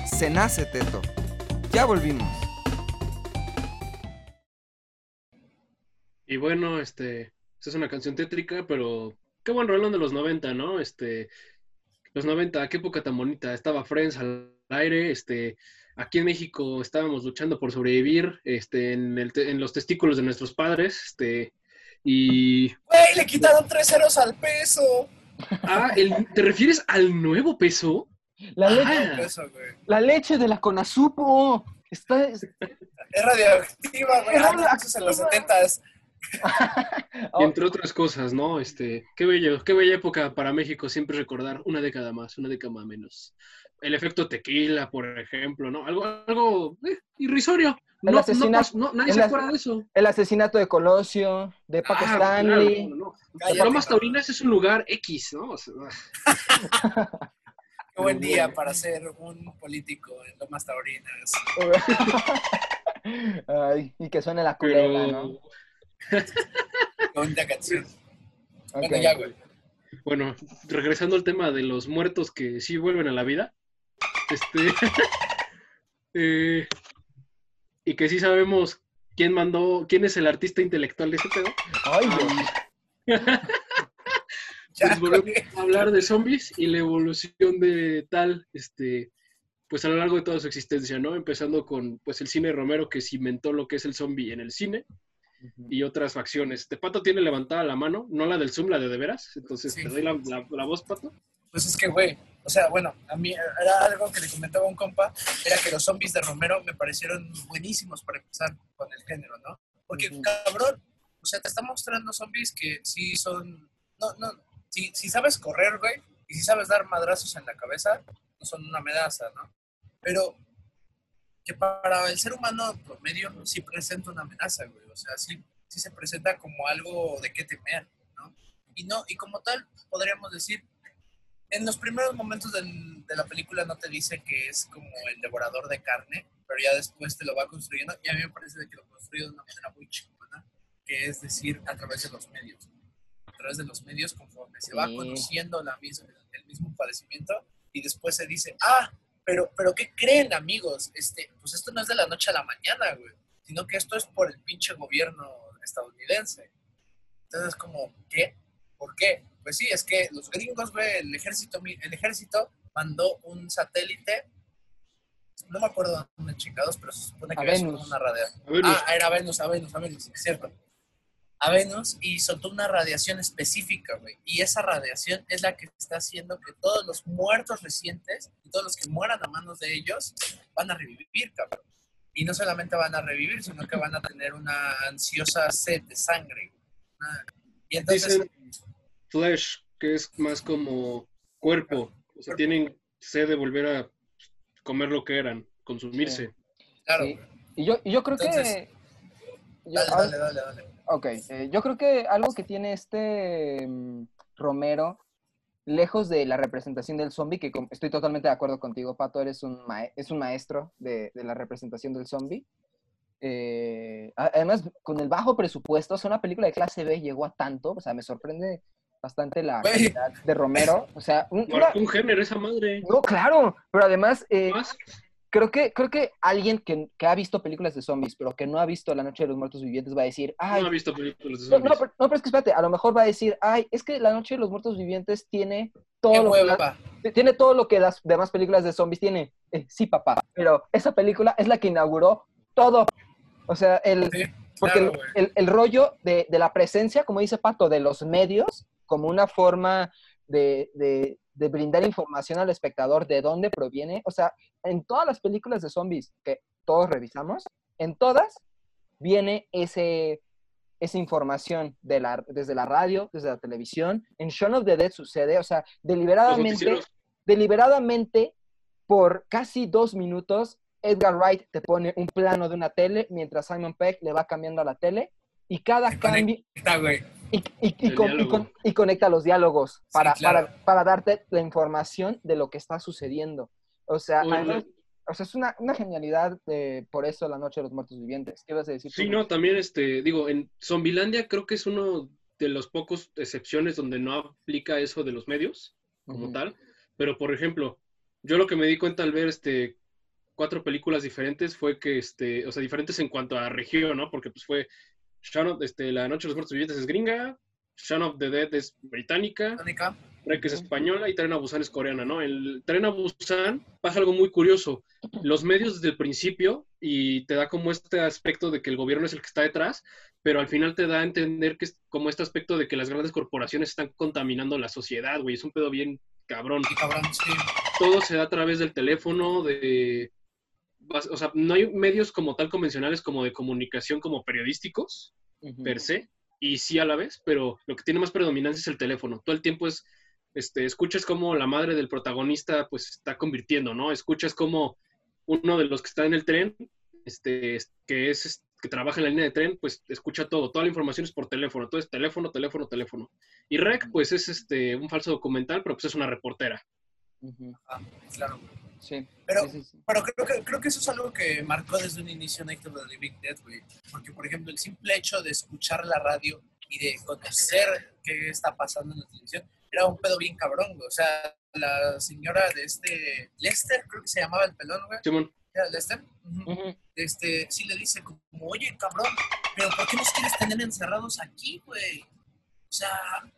se nace teto. Ya volvimos. Y bueno, este, esta es una canción tétrica, pero qué buen rolón de los 90, ¿no? Este, los 90, qué época tan bonita. Estaba Friends al aire, este, aquí en México estábamos luchando por sobrevivir, este, en, el en los testículos de nuestros padres, este, y... ¡Güey, le quitaron tres ceros al peso! Ah, ¿te refieres al nuevo peso? La leche, la leche de la Conasupo. Está... Es radioactiva, güey. Ah, en los 70 [LAUGHS] entre otras cosas, ¿no? Este, qué bello, qué bella época para México siempre recordar una década más, una década menos. El efecto tequila, por ejemplo, ¿no? Algo, algo eh, irrisorio. El no, asesinato, no, nadie se acuerda de eso. El asesinato de Colosio, de Paco ah, Stanley. Claro, no, Lomas Taurinas es un lugar X, ¿no? [LAUGHS] [LAUGHS] Qué buen día para ser un político en Lomas Taurinas. [LAUGHS] Ay, y que suene la culebra, ¿no? Bonita canción. Bueno, ya, güey. Bueno, regresando al tema de los muertos que sí vuelven a la vida. Este. [LAUGHS] Eh, y que sí sabemos quién mandó, quién es el artista intelectual de ese pedo. Ay, [LAUGHS] pues volvemos a hablar de zombies y la evolución de tal, este, pues a lo largo de toda su existencia, ¿no? Empezando con, pues, el cine Romero que cimentó lo que es el zombie en el cine, y otras facciones. ¿De Pato tiene levantada la mano, no la del Zoom, la de de veras. Entonces, ¿te doy la, la, voz, Pato? Pues es que, güey, o sea, bueno, a mí era algo que le comentaba un compa, era que los zombies de Romero me parecieron buenísimos para empezar con el género, ¿no? Porque, cabrón, o sea, te está mostrando zombies que sí son, no, no, si, si sabes correr, güey, y si sabes dar madrazos en la cabeza, no son una amenaza, ¿no? Pero que para el ser humano promedio sí presenta una amenaza, güey. O sea, sí, sí se presenta como algo de qué temer, ¿no? Y, no, y como tal, podríamos decir, en los primeros momentos de la película no te dice que es como el devorador de carne, pero ya después te lo va construyendo y a mí me parece que lo construye de una manera muy chingona, que es decir, a través de los medios. A través de los medios, conforme se va conociendo la misma, el mismo padecimiento y después se dice, ah, pero, pero ¿qué creen, amigos? Este, pues esto no es de la noche a la mañana, güey, sino que esto es por el pinche gobierno estadounidense. Entonces, como, ¿qué? ¿Por qué? Pues sí, es que los gringos, güey, el ejército, el ejército mandó un satélite, no me acuerdo dónde chingados, pero se supone que es una radio. Ah, era Venus, a Venus, a Venus, es cierto a Venus y soltó una radiación específica, güey. Y esa radiación es la que está haciendo que todos los muertos recientes y todos los que mueran a manos de ellos van a revivir, cabrón. Y no solamente van a revivir, sino que van a tener una ansiosa sed de sangre. Y entonces... Dicen flesh, que es más como cuerpo. O sea, tienen sed de volver a comer lo que eran, consumirse. Claro. Y, yo, y yo creo que... dale, dale, dale, dale. Ok, eh, yo creo que algo que tiene este mm, Romero, lejos de la representación del zombie, que estoy totalmente de acuerdo contigo, Pato, eres un, es un maestro de, la representación del zombie. Eh, además, con el bajo presupuesto, es una película de clase B, llegó a tanto, o sea, me sorprende bastante la calidad de Romero. O sea, un, un género esa madre. No, claro, pero además, eh, creo que, creo que alguien que, que, ha visto películas de zombies, pero que no ha visto La Noche de los Muertos Vivientes, va a decir, ay. No ha visto películas de zombies. No, pero, no, pero es que espérate, a lo mejor va a decir, ay, es que La Noche de los Muertos Vivientes tiene todo, lo que, tiene todo lo que las demás películas de zombies tiene. Eh, sí, papá, pero esa película es la que inauguró todo. O sea, el, porque el, el, rollo de, de, la presencia, como dice Pato, de los medios, como una forma de, de, de brindar información al espectador de dónde proviene. O sea, en todas las películas de zombies que todos revisamos, en todas viene ese, esa información de la, desde la radio, desde la televisión. En Shaun of the Dead sucede, o sea, deliberadamente, deliberadamente por casi dos minutos, Edgar Wright te pone un plano de una tele mientras Simon Peck le va cambiando a la tele y cada cambio... Y, y, conecta los diálogos para, para, darte la información de lo que está sucediendo. O sea, o sea es una, una genialidad de, por eso La Noche de los Muertos Vivientes. ¿Qué vas a decir? Sí, no, también, este, digo, en Zombilandia creo que es uno de los pocos excepciones donde no aplica eso de los medios como tal. Pero, por ejemplo, yo lo que me di cuenta al ver este cuatro películas diferentes fue que, este, o sea, diferentes en cuanto a región, ¿no? Porque pues fue Shaun este, La Noche de los Muertos Vivientes es gringa, Shaun of the Dead es británica, Rec es española y Tren a Busan es coreana, ¿no? El Tren a Busan pasa algo muy curioso. Los medios desde el principio y te da como este aspecto de que el gobierno es el que está detrás, pero al final te da a entender que es como este aspecto de que las grandes corporaciones están contaminando la sociedad, güey. Es un pedo bien cabrón. cabrón sí. Todo se da a través del teléfono, de... O sea, no hay medios como tal convencionales como de comunicación como periodísticos, per se, y sí a la vez, pero lo que tiene más predominancia es el teléfono. Todo el tiempo es, este, escuchas cómo la madre del protagonista pues está convirtiendo, ¿no? Escuchas cómo uno de los que está en el tren, este, que es que trabaja en la línea de tren, pues escucha todo, toda la información es por teléfono, todo es teléfono, teléfono, teléfono. Y Rec, pues es este un falso documental, pero pues es una reportera. Ah, claro. Sí. Pero, sí, sí. pero creo, que, creo que eso es algo que marcó desde un inicio Night of the Living Dead, güey. Porque, por ejemplo, el simple hecho de escuchar la radio y de conocer qué está pasando en la televisión era un pedo bien cabrón, güey. O sea, la señora de este Lester, creo que se llamaba el pelón, güey. Simón. ¿Era Lester? Este, sí le dice como, oye, cabrón, pero ¿por qué nos quieres tener encerrados aquí, güey? O sea,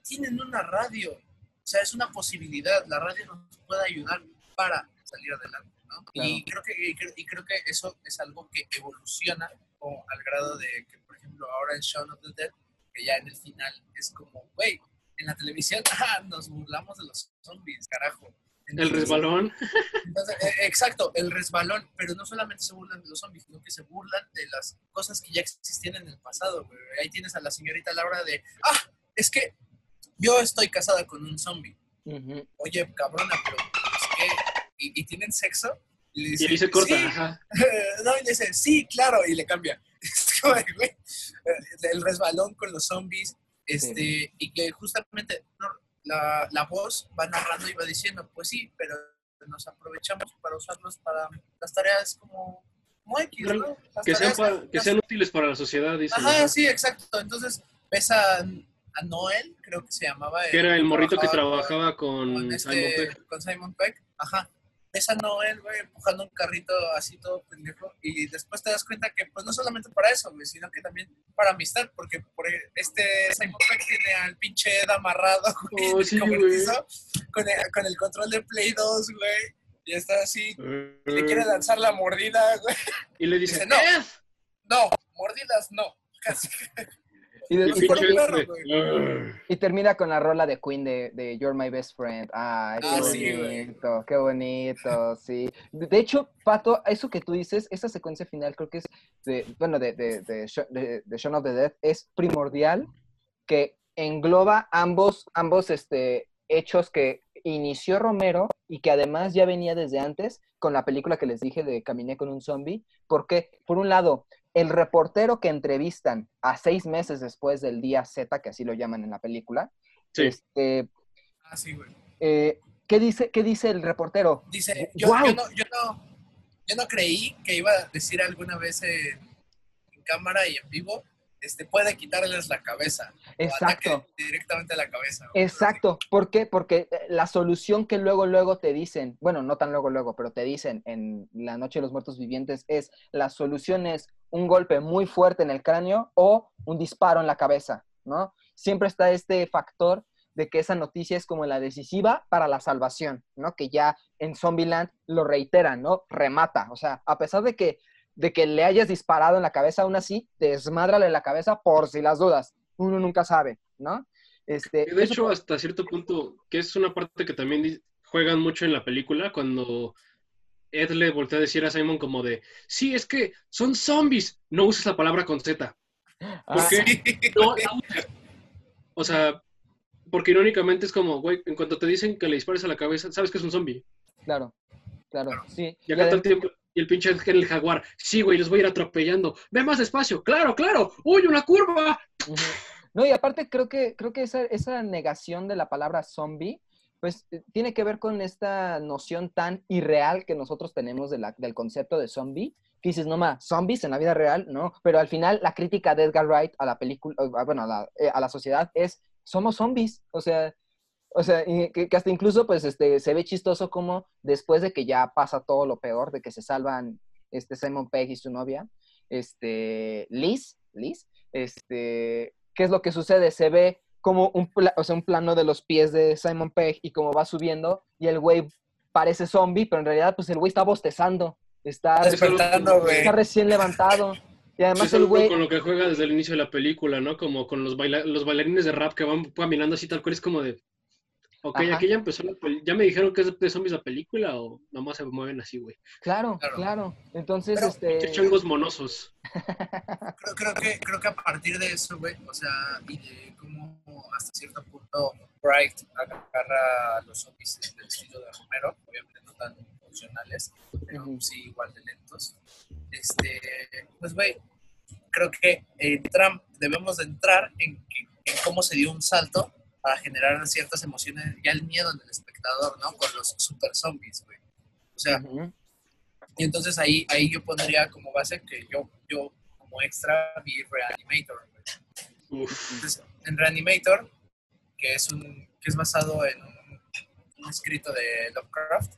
tienen una radio. O sea, es una posibilidad. La radio nos puede ayudar para salir adelante, ¿no? Claro. Y, creo que, y, creo, y creo que eso es algo que evoluciona como al grado de que, por ejemplo, ahora en Shaun of the Dead, que ya en el final es como, güey, en la televisión [LAUGHS] ah, nos burlamos de los zombies, carajo. El resbalón. entonces, eh, exacto, el resbalón, pero no solamente se burlan de los zombies, sino que se burlan de las cosas que ya existían en el pasado. güey. Ahí tienes a la señorita Laura de, ah, es que yo estoy casada con un zombie. Oye, cabrona, pero ¿y, y tienen sexo? Y, le Y dice, ahí se corta, "Sí". ajá. [LAUGHS] no, y le dice, sí, claro, y le cambia. [LAUGHS] Es como, de, güey, el resbalón con los zombies, este, y que justamente no, la, la voz va narrando y va diciendo, pues sí, pero nos aprovechamos para usarlos para las tareas como, X, Que sean, tareas- pa- que sean útiles para la sociedad, dice. Ajá, sí, exacto. Entonces ves a, a Noel, creo que se llamaba. Que era el morrito que trabajaba con, Simon este, Pegg. con Simon Peck. Ajá. Ves a Noel, güey, empujando un carrito así todo pendejo. Y después te das cuenta que, pues, no solamente para eso, güey, sino que también para amistad. Porque por e- este Simon Peck tiene al pinche Ed amarrado, [LAUGHS] güey, Oh, sí, con, el, con el control de Play 2, güey. Y está así. y Le quiere lanzar la mordida, güey. Y le dice, Dice, no. No, mordidas no. [LAUGHS] Casi. Y, de- Y y el por pinche un ter- Ed, perro, güey, güey. "Ugh". y termina con la rola de Queen de, de You're My Best Friend. Ay, qué Ah, sí, bonito, qué bonito, sí. De de hecho, Pato, eso que tú dices, esa secuencia final creo que es, de, bueno, de, de, de, Sha- de- de Shaun of the Dead, es primordial que engloba ambos, ambos este, hechos que inició Romero y que además ya venía desde antes con la película que les dije de Caminé con un zombie, porque por un lado, el reportero que entrevistan a seis meses después del día Z, que así lo llaman en la película, Sí. este, Ah, sí, güey. eh, ¿qué, dice, ¿qué dice el reportero? Dice, yo, no, yo, no, yo no creí que iba a decir alguna vez en, en cámara y en vivo, este, puede quitarles la cabeza. Exacto. ataque directamente a la cabeza. güey. Exacto. ¿Por qué? Porque eh, la solución que luego, luego te dicen, bueno, no tan luego, luego, pero te dicen en La Noche de los Muertos Vivientes es, la solución es un golpe muy fuerte en el cráneo o un disparo en la cabeza, ¿no? Siempre está este factor de que esa noticia es como la decisiva para la salvación, ¿no? Que ya en Zombieland lo reiteran, ¿no? Remata. O sea, a pesar de que, de que le hayas disparado en la cabeza, aún así, desmádrale la cabeza por si las dudas. Uno nunca sabe, ¿no? Este, De eso hecho, hasta cierto punto, que es una parte que también juegan mucho en la película, cuando Ed le voltea a decir a Simon como de, sí, es que son zombies, no uses la palabra con Z. Ah, ¿Por qué? [LAUGHS] No la. O sea, porque irónicamente es como, güey, en cuanto te dicen que le dispares a la cabeza, sabes que es un zombie. Claro, claro, sí. Y acá todo el tiempo, y el pinche en el jaguar, sí, güey, los voy a ir atropellando. Ve más despacio, claro, claro, uy, una curva. No, y aparte creo que, creo que esa, esa negación de la palabra zombie, pues eh, tiene que ver con esta noción tan irreal que nosotros tenemos del concepto de zombie, que dices, no más, zombies en la vida real, no, pero al final la crítica de Edgar Wright a la película, eh, bueno, a la, eh, a la sociedad es, somos zombies, o sea, O sea, que, hasta incluso pues este, se ve chistoso como después de que ya pasa todo lo peor, de que se salvan este Simon Pegg y su novia, este, Liz, Liz, este, ¿qué es lo que sucede? Se ve como un, o sea, un plano de los pies de Simon Pegg y como va subiendo y el güey parece zombie, pero en realidad pues el güey está bostezando, está, despertando, está recién levantado. Y además el güey... Con lo que juega desde el inicio de la película, ¿no? Como con los, los bailarines de rap que van caminando así tal cual, es como de... Ok, aquí ya empezó la ¿Ya me dijeron que es de zombies la película o nomás se mueven así, güey? Claro, claro, Entonces, este... Qué changos monosos. [LAUGHS] creo, creo, que, creo que a partir de eso, güey, o sea, y de cómo hasta cierto punto Bright agarra a los zombies del estilo de Romero, obviamente no tan funcionales, pero sí igual de lentos. Este, pues, güey, creo que en Trump debemos de entrar en, en cómo se dio un salto para generar ciertas emociones, ya el miedo en el espectador, ¿no? Con los super zombies, güey. O sea, y entonces ahí, ahí yo pondría como base que yo, yo como extra vi Reanimator, güey. Entonces, en Reanimator, que es, un, que es basado en un, escrito de Lovecraft,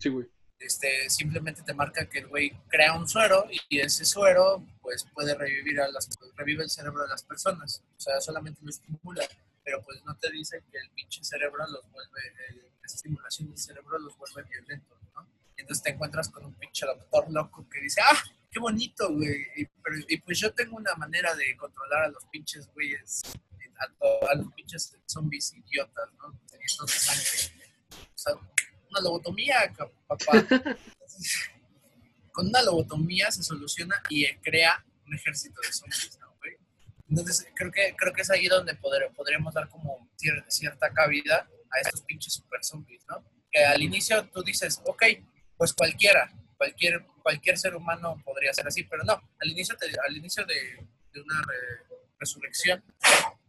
sí, güey. Este, simplemente te marca que el güey crea un suero y ese suero pues puede revivir a las revive el cerebro de las personas o sea solamente lo estimula pero pues no te dice que el pinche cerebro los vuelve, eh, esa estimulación del cerebro los vuelve violentos, ¿no? entonces te encuentras con un pinche doctor loco que dice, ah, qué bonito, güey, y, pues yo tengo una manera de controlar a los pinches güeyes, a, los pinches zombies idiotas, ¿no? Teniendo sangre. O sea, una lobotomía, papá. [LAUGHS] con una lobotomía se soluciona y crea un ejército de zombies. Entonces, creo que, creo que es ahí donde poder, podríamos dar como cierta cabida a estos pinches super zombies, ¿no? Que al inicio tú dices, ok, pues cualquiera, cualquier, cualquier ser humano podría ser así, pero no, al inicio, al inicio de, una resurrección,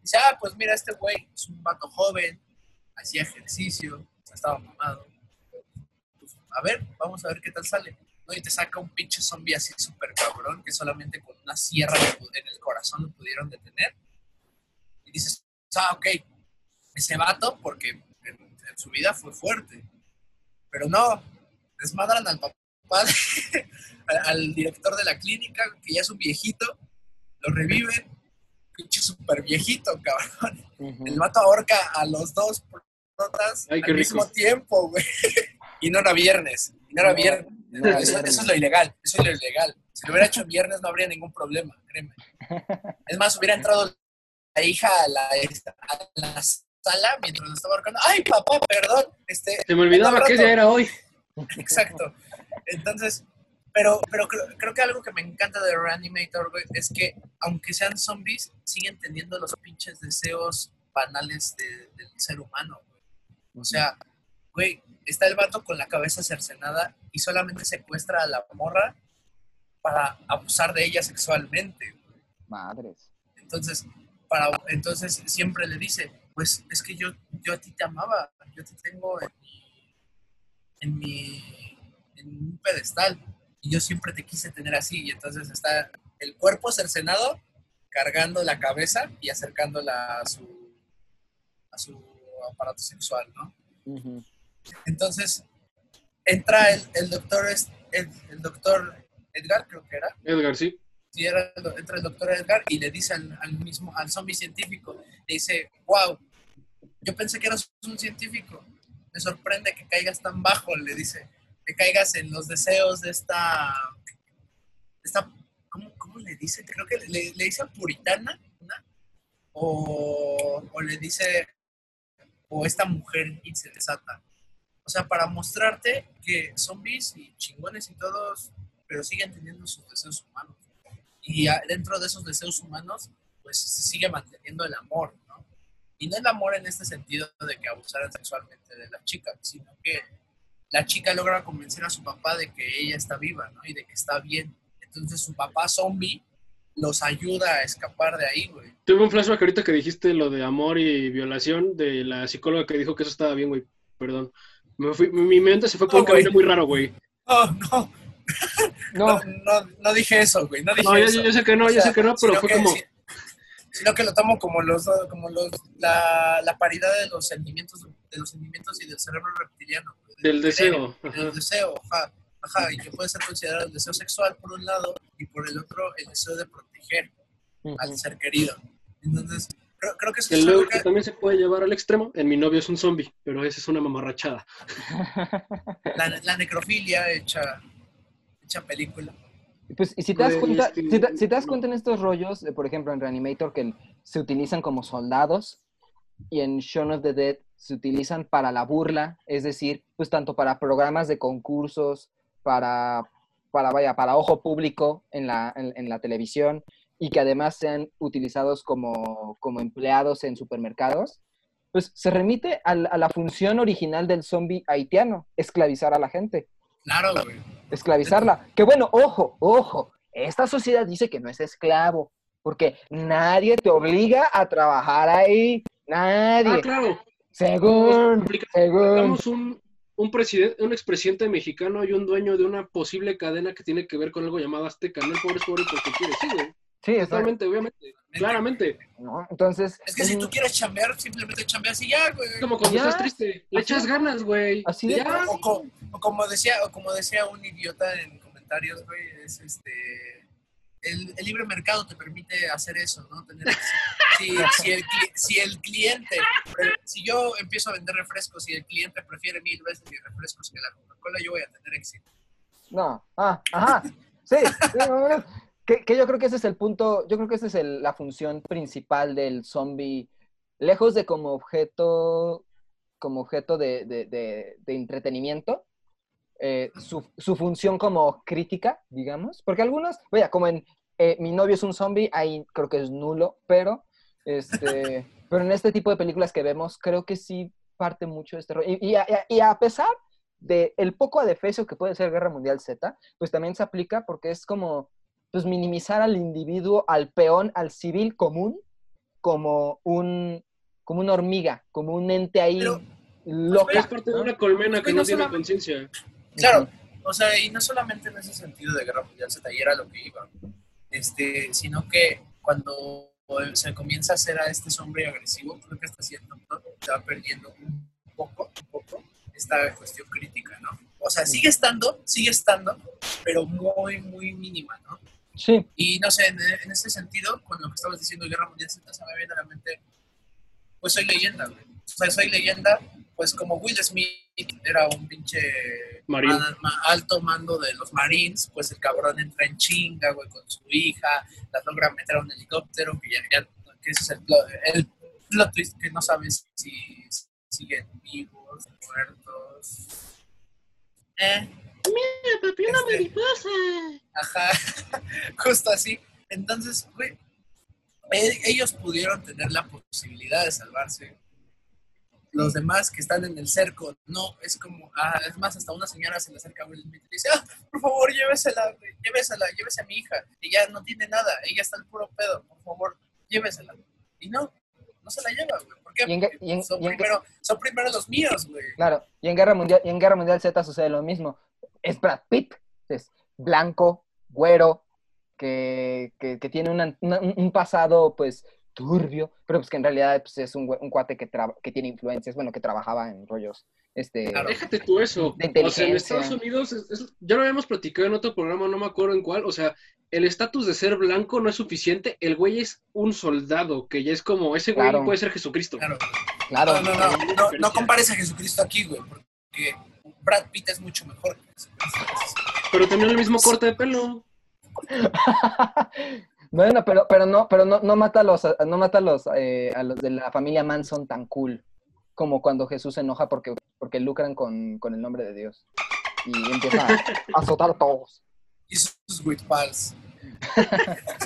dice, ah, pues mira, este güey es un vato joven, hacía ejercicio, estaba mamado. Pues, a ver, vamos a ver qué tal sale y te saca un pinche zombie así súper cabrón que solamente con una sierra en el corazón lo pudieron detener. Y dices, ah, ok, ese vato, porque en, su vida fue fuerte. Pero no, desmadran al papá, [LAUGHS] al, director de la clínica, que ya es un viejito, lo reviven, pinche súper viejito, cabrón. El vato ahorca a los dos protas al mismo tiempo, güey. [LAUGHS] y no era viernes, y no era viernes eso, es lo ilegal, eso es lo ilegal. Si lo hubiera hecho viernes no habría ningún problema, créeme. Es más, hubiera entrado la hija a la, sala mientras lo estaba ahorcando. ¡Ay, papá, perdón! Este, Se me olvidaba que ya era hoy. Exacto. Entonces, pero, pero creo, que algo que me encanta de Reanimator, es que aunque sean zombies, siguen teniendo los pinches deseos banales del ser humano, O sea, güey, está el vato con la cabeza cercenada y solamente secuestra a la morra para abusar de ella sexualmente. Madres. Entonces, para, entonces siempre le dice, pues es que yo, yo a ti te amaba, yo te tengo en mi, en un pedestal y yo siempre te quise tener así. Y entonces está el cuerpo cercenado cargando la cabeza y acercándola a su, a su aparato sexual, ¿no? Entonces, entra el, doctor, el, doctor Edgar, creo que era. Edgar, sí. Sí, era, entra el doctor Edgar y le dice al, mismo, al zombie científico, le dice, wow, yo pensé que eras un científico, me sorprende que caigas tan bajo, le dice, que caigas en los deseos de esta, esta ¿cómo, ¿cómo, le dice? Creo que le, le dice puritana, o, o le dice, o esta mujer desata. O sea, para mostrarte que zombies y chingones y todos, pero siguen teniendo sus deseos humanos. Y dentro de esos deseos humanos, pues se sigue manteniendo el amor, ¿no? Y no el amor en este sentido de que abusaran sexualmente de la chica, sino que la chica logra convencer a su papá de que ella está viva, ¿no? Y de que está bien. Entonces su papá zombie los ayuda a escapar de ahí, güey. Tuve un flashback ahorita que dijiste lo de amor y violación de la psicóloga que dijo que eso estaba bien, güey. Perdón mi mente se fue por un camino muy raro, güey. No, [LAUGHS] no. No. no, no, dije eso, güey. No, dije no yo, sé que no, yo sé que no, pero fue como. sino que lo tomo como los como los la, la paridad de los sentimientos de los sentimientos y del cerebro reptiliano del, deseo del deseo ajá, ajá y que puede ser considerado el deseo sexual por un lado y por el otro el deseo de proteger al ser querido entonces creo, creo que eso el luego que... también se puede llevar al extremo. En mi novio es un zombie pero esa es una mamarrachada. [LAUGHS] La, la necrofilia hecha hecha película. Pues, y si te das cuenta, si te, si te das cuenta en estos rollos, por ejemplo, en Reanimator, que se utilizan como soldados, y en Shaun of the Dead se utilizan para la burla, es decir, pues tanto para programas de concursos, para, para, vaya, para ojo público en la, en, en la televisión, y que además sean utilizados como, como empleados en supermercados, pues se remite a, a la función original del zombie haitiano, esclavizar a la gente. Claro, güey. Esclavizarla. Que bueno, ojo, ojo. Esta sociedad dice que no es esclavo, porque nadie te obliga a trabajar ahí. Nadie. Ah, claro. Según, según. un, un, presidente, un expresidente mexicano y un dueño de una posible cadena que tiene que ver con algo llamado Azteca. No el pobre es pobre porque quiere, sí, güey. Sí, Totalmente, obviamente. Claramente. ¿No? Entonces. Es que si tú quieres chambear, simplemente chambeas y ya, güey. Como cuando Ya. estás triste. Le echas ganas, güey. Así de Ya. O, co- o como decía, o como decía un idiota en comentarios, güey, es este. El, el libre mercado te permite hacer eso, ¿no? Tener, si, si, el, cli- si el cliente, si yo empiezo a vender refrescos y el cliente prefiere mil veces mis refrescos que la Coca-Cola, yo voy a tener éxito. No, ah, ajá. Sí. [LAUGHS] que, que yo creo que ese es el punto, yo creo que esa es el- la función principal del zombie, lejos de como objeto, como objeto de, de- de- de entretenimiento, eh, su, su función como crítica, digamos, porque algunos, vaya, como en eh, Mi novio es un zombie, ahí creo que es nulo, pero, este, [LAUGHS] pero en este tipo de películas que vemos, creo que sí parte mucho de este rollo. Y, y a, y a pesar de el poco adefesio que puede ser Guerra Mundial Z, pues también se aplica porque es como pues minimizar al individuo, al peón, al civil común como un como una hormiga, como un ente ahí Pero- Es loca. parte de una colmena que no no tiene conciencia. Claro, o sea, y no solamente en ese sentido de Guerra Mundial Z, era lo que iba, este, sino que cuando se comienza a hacer a este hombre agresivo, creo que punto se va perdiendo un poco, un poco esta cuestión crítica, ¿no? O sea, sigue estando, sigue estando, pero muy, muy mínima, ¿no? Sí, Y no sé, en, en ese sentido, con lo que estabas diciendo Guerra Mundial Z, se me viene a la mente, pues soy leyenda, güey. O sea, soy leyenda, pues como Will Smith era un pinche alto mando de los Marines, pues el cabrón entra en chinga, güey, con su hija, la logra meter a un helicóptero, que ya, ya- que ese es el plot, el plot twist que no sabes si siguen vivos, muertos. Eh, papi, una mariposa. Ajá, [LAUGHS] justo así. Entonces, güey, e- ellos pudieron tener la posibilidad de salvarse. Los demás que están en el cerco, no, es como, ah, es más, hasta una señora se le acerca a Will Smith y dice, ah, por favor, llévesela, güey, llévesela, llévese a mi hija. Ella no tiene nada, ella está al puro pedo, por favor, llévesela. Y no se la lleva, güey. ¿Por qué? En- en- son, en- primero, son primero los míos, güey. claro. Y en Guerra Mundial, y en Guerra Mundial Z sucede lo mismo. Es Brad Pitt, es blanco, güero, que, que- que tiene una- una- un pasado, pues, turbio, pero pues que en realidad pues, es un, un cuate que, que tiene influencias, bueno, que trabajaba en rollos, este... Claro. Déjate tú eso. O sea, en. Estados Unidos, es- es- ya lo habíamos platicado en otro programa, no me acuerdo en cuál. O sea, el estatus de ser blanco no es suficiente. El güey es un soldado, que ya es como, ese güey Claro. puede ser Jesucristo. Claro. Claro. No, no, no, no, no compares a Jesucristo aquí, güey, porque Brad Pitt es mucho mejor que Jesucristo. Pero también el mismo corte de pelo. [LAUGHS] Bueno, pero, pero no, pero no, no mata a los, no mata a los, eh, a los de la familia Manson tan cool como cuando Jesús se enoja porque, porque lucran con, con el nombre de Dios y empieza a azotar a todos. Y sus with pals. [LAUGHS]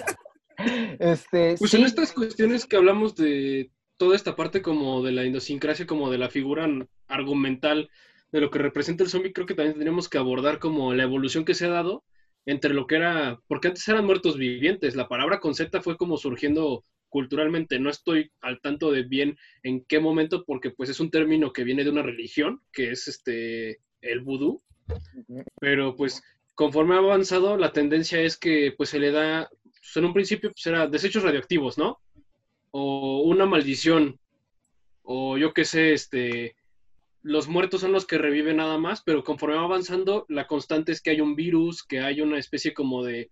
Este, Pues sí, en estas cuestiones que hablamos de toda esta parte como de la idiosincrasia, como de la figura argumental de lo que representa el zombie, creo que también tendríamos que abordar como la evolución que se ha dado entre lo que era, porque antes eran muertos vivientes, la palabra con Z fue como surgiendo culturalmente, no estoy al tanto de bien en qué momento, porque pues es un término que viene de una religión, que es este, el vudú, pero pues conforme ha avanzado, la tendencia es que pues se le da, pues, en un principio pues era desechos radioactivos, ¿no? o una maldición, o yo qué sé, este, los muertos son los que reviven nada más, pero conforme va avanzando, la constante es que hay un virus, que hay una especie como de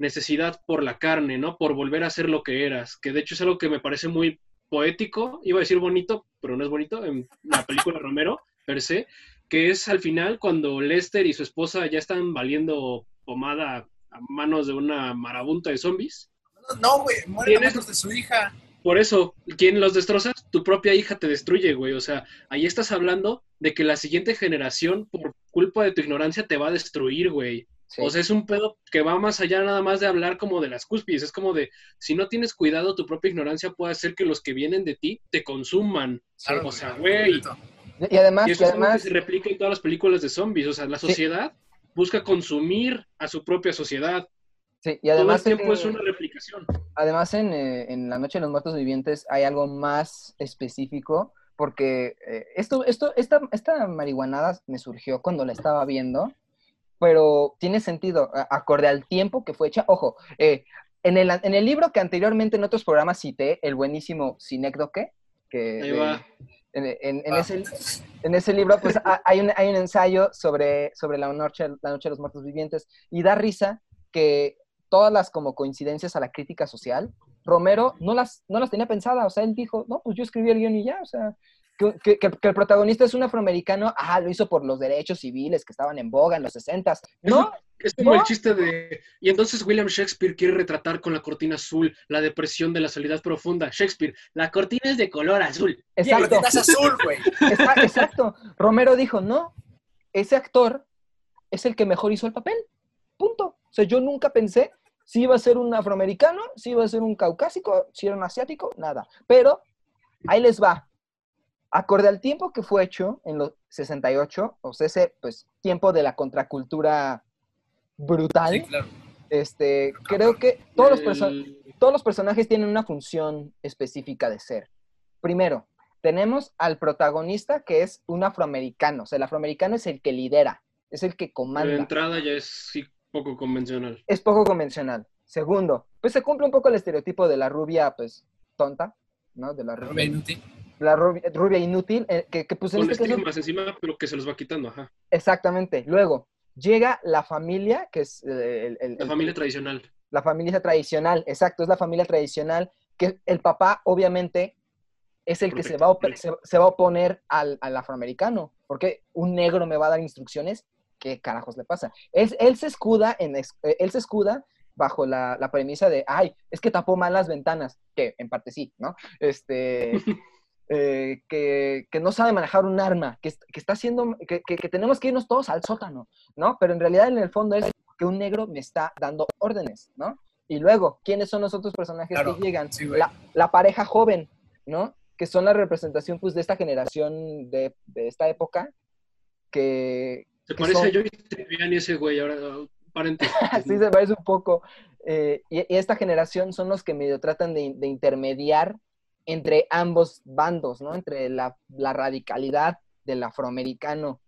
necesidad por la carne, ¿no? Por volver a ser lo que eras, que de hecho es algo que me parece muy poético, iba a decir bonito, pero no es bonito, en la película Romero, per se, que es al final cuando Lester y su esposa ya están valiendo pomada a manos de una marabunta de zombies. No, güey, mueren a de su hija. Por eso, ¿quién los destroza? Tu propia hija te destruye, güey. O sea, ahí estás hablando de que la siguiente generación, por culpa de tu ignorancia, te va a destruir, güey. O sea, es un pedo que va más allá nada más de hablar como de las cúspides. Es como de, si no tienes cuidado, tu propia ignorancia puede hacer que los que vienen de ti te consuman. o sea, güey. Y además, y eso además... se replica en todas las películas de zombies. O sea, la sociedad busca consumir a su propia sociedad. Sí, y además... Todo el tiempo es una replicación. Además, en, eh, en, La Noche de los Muertos Vivientes hay algo más específico, porque eh, esto, esto, esta, esta marihuanada me surgió cuando la estaba viendo, pero tiene sentido, acorde al tiempo que fue hecha. Ojo, eh, en, el, en el libro que anteriormente en otros programas cité, el buenísimo Sinécdoque, que... Ahí va. En, en, en, ah. ese, en, ese, libro, pues hay un, hay un ensayo sobre, sobre la, noche, la Noche de los Muertos Vivientes y da risa que todas las como coincidencias a la crítica social, Romero no las, no las tenía pensadas, o sea, él dijo, no, pues yo escribí el guion y ya, o sea, que, que, el protagonista es un afroamericano, ah, lo hizo por los derechos civiles que estaban en boga en los 60 ¿no? Es como el chiste de. Y entonces William Shakespeare quiere retratar con la cortina azul la depresión de la soledad profunda. Shakespeare, la cortina es de color azul. Exacto. es azul, güey. Exacto. Romero dijo, no, ese actor es el que mejor hizo el papel. Punto. O sea, yo nunca pensé si iba a ser un afroamericano, si iba a ser un caucásico, si era un asiático, nada. Pero ahí les va. Acorde al tiempo que fue hecho en los 68, o sea, ese pues, tiempo de la contracultura brutal, este, creo que todos los, todos los personajes tienen una función específica de ser. Primero, tenemos al protagonista que es un afroamericano, o sea, el afroamericano es el que lidera, es el que comanda. De entrada ya es poco convencional. Es poco convencional. Segundo, pues se cumple un poco el estereotipo de la rubia, pues, tonta, ¿no? De la rubia. La rubia, inútil, eh, que, que pues... Con este estigmas encima, pero que se los va quitando, ajá. Exactamente. Luego, llega la familia, que es... Eh, el, la familia tradicional. La familia tradicional, exacto, es la familia tradicional, que el papá, obviamente, es el que se va, a, se, va a oponer al, al afroamericano, porque un negro me va a dar instrucciones ¿qué carajos le pasa? Él, él se escuda en, eh, él se escuda bajo la, premisa de, ay, es que tapó mal las ventanas, que en parte sí, ¿no? Este, [LAUGHS] eh, que, no sabe manejar un arma, que, está haciendo, que, tenemos que irnos todos al sótano, ¿no? Pero en realidad en el fondo es que un negro me está dando órdenes, ¿no? Y luego, ¿quiénes son los otros personajes que llegan? la, pareja joven, ¿no? Que son la representación, pues, de esta generación, de, de esta época, que, se parece a yo y ese güey, ahora paréntesis. [LAUGHS] sí, se parece un poco. Eh, y, esta generación son los que medio tratan de, intermediar entre ambos bandos, ¿no? Entre la, radicalidad del afroamericano,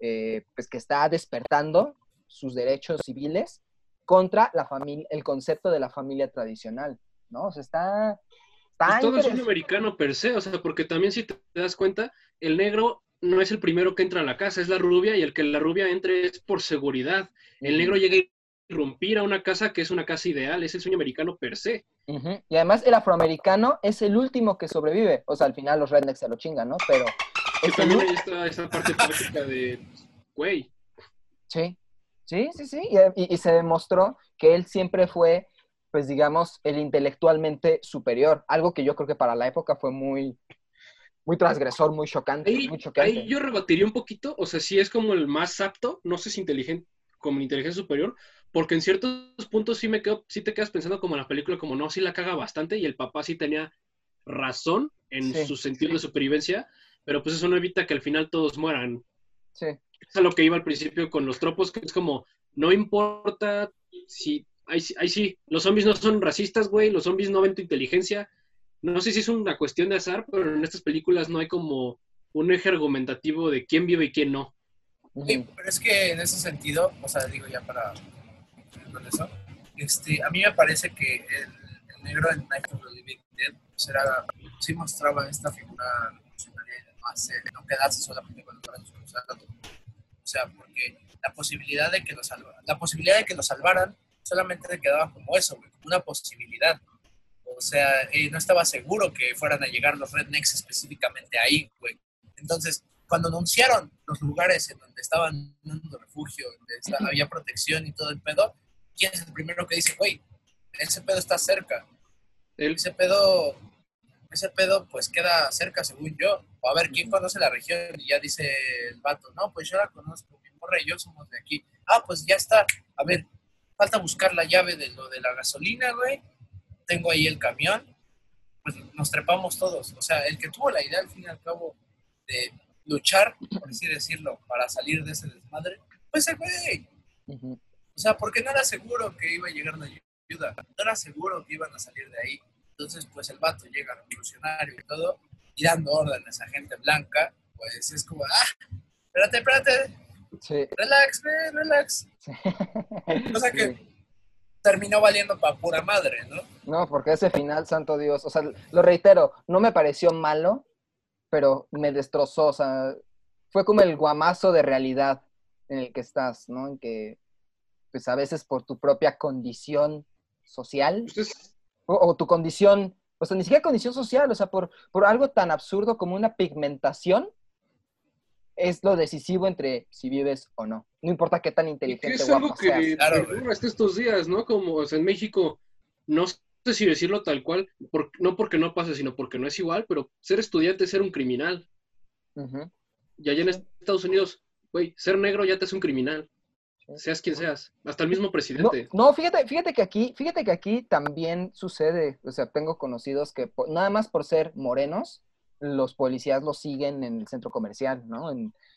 eh, pues que está despertando sus derechos civiles contra la familia, el concepto de la familia tradicional, ¿no? O sea, está... está todo es un americano per se, o sea, porque también si te das cuenta, el negro no es el primero que entra a la casa, es la rubia y el que la rubia entre es por seguridad. El negro llega a irrumpir a una casa que es una casa ideal, es el sueño americano per se. Y además el afroamericano es el último que sobrevive. O sea, al final los rednecks se lo chingan, ¿no? Pero... también hay esta, parte política de, güey. Sí, sí, sí, sí. Y, y se demostró que él siempre fue, pues digamos, el intelectualmente superior. Algo que yo creo que para la época fue muy, muy transgresor, muy chocante, ahí, muy chocante. Ahí yo rebatiría un poquito, o sea, sí es como el más apto, no sé si inteligente, como inteligencia superior, porque en ciertos puntos sí me quedo, sí te quedas pensando como en la película, como no, sí la caga bastante y el papá sí tenía razón en su sentido de supervivencia, pero pues eso no evita que al final todos mueran. Sí. Es a lo que iba al principio con los tropos, que es como, no importa si, ahí, ahí sí, los zombies no son racistas, güey, los zombies no ven tu inteligencia, no sé si es una cuestión de azar, pero en estas películas no hay como un eje argumentativo de quién vive y quién no. Sí, pero es que en ese sentido, o sea, digo ya para con eso, este, a mí me parece que el, negro en Night of the Living Dead pues era, sí mostraba esta figura revolucionaria y demás, eh, no quedarse solamente con los brazos cruzados. O sea, porque la posibilidad de que lo salvaran, la posibilidad de que lo salvaran solamente quedaba como eso, como una posibilidad. O sea, no estaba seguro que fueran a llegar los rednecks específicamente ahí, güey. Entonces, cuando anunciaron los lugares en donde estaban dando refugio, donde había protección y todo el pedo, ¿quién es el primero que dice, güey, ese pedo está cerca? Ese pedo, ese pedo pues queda cerca según yo. O a ver, ¿quién conoce la región? Y ya dice el vato, no, pues yo la conozco, mi morra y yo somos de aquí. Ah, pues ya está. A ver, falta buscar la llave de lo de la gasolina, güey. Tengo ahí el camión. Pues nos trepamos todos. O sea, el que tuvo la idea al fin y al cabo de luchar, por así decirlo, para salir de ese desmadre, pues el güey. O sea, porque no era seguro que iba a llegar la ayuda, no era seguro que iban a salir de ahí. Entonces, pues el vato llega revolucionario y todo, y dando órdenes a gente blanca, pues es como, ah, espérate, espérate, sí. relax, relax. Sí. O sea que terminó valiendo para pura madre, ¿no? No, porque ese final, santo Dios, o sea, lo reitero, no me pareció malo, pero me destrozó, o sea, fue como el guamazo de realidad en el que estás, ¿no? En que, pues a veces por tu propia condición social, o, tu condición, o sea, ni siquiera condición social, o sea, por, por algo tan absurdo como una pigmentación, es lo decisivo entre si vives o no. No importa qué tan inteligente es algo que claro, hasta estos días, ¿no? Como o sea, en México no sé si decirlo tal cual, no porque no pase, sino porque no es igual, pero ser estudiante es ser un criminal. Y allá en Estados Unidos, güey, ser negro ya te es un criminal. Seas quien seas, hasta el mismo presidente. No, fíjate, fíjate que aquí, fíjate que aquí también sucede, o sea, tengo conocidos que nada más por ser morenos, los policías los siguen en el centro comercial, ¿no?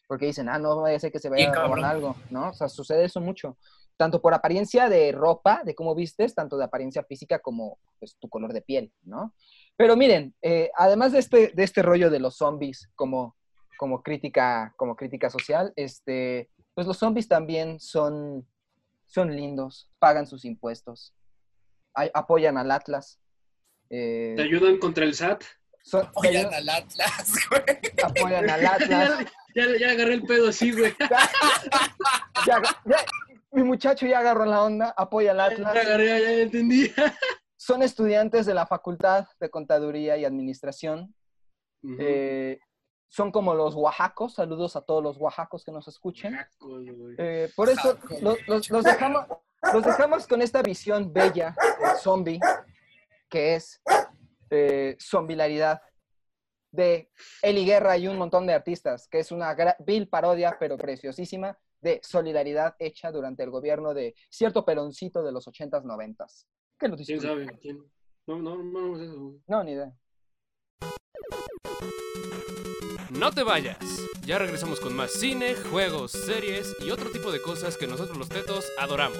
porque dicen, ah, no vaya a ser que se vaya a robar algo, ¿no? O sea, sucede eso mucho tanto por apariencia de ropa, de cómo vistes, tanto de apariencia física como pues, tu color de piel, ¿no? Pero miren, eh, además de este, de este rollo de los zombies como, como, crítica, como crítica social, este, pues los zombies también son, son lindos, pagan sus impuestos, apoyan al Atlas. Eh, ¿Te ayudan contra el SAT? apoyan al Atlas, güey. Apoyan al Atlas. [LAUGHS] Ya, ya, agarré el pedo así, güey. [LAUGHS] ya, mi muchacho ya agarró la onda, apoya al Atlas. Ya agarré, ya, entendí. [LAUGHS] Son estudiantes de la Facultad de Contaduría y Administración. Eh, son como los oaxacos. Saludos a todos los oaxacos que nos escuchen. Eh, por eso los, dejamos, los dejamos con esta visión bella del zombie, que es eh, zombilaridad de Eli Guerra y un montón de artistas, que es una vil parodia, pero preciosísima, de solidaridad hecha durante el gobierno de cierto peroncito de los 80s, 90s. ¿Qué lo ¿Quién sabe? No, no, no, no, no, ni idea. No te vayas. Ya regresamos con más cine, juegos, series y otro tipo de cosas que nosotros los tetos adoramos.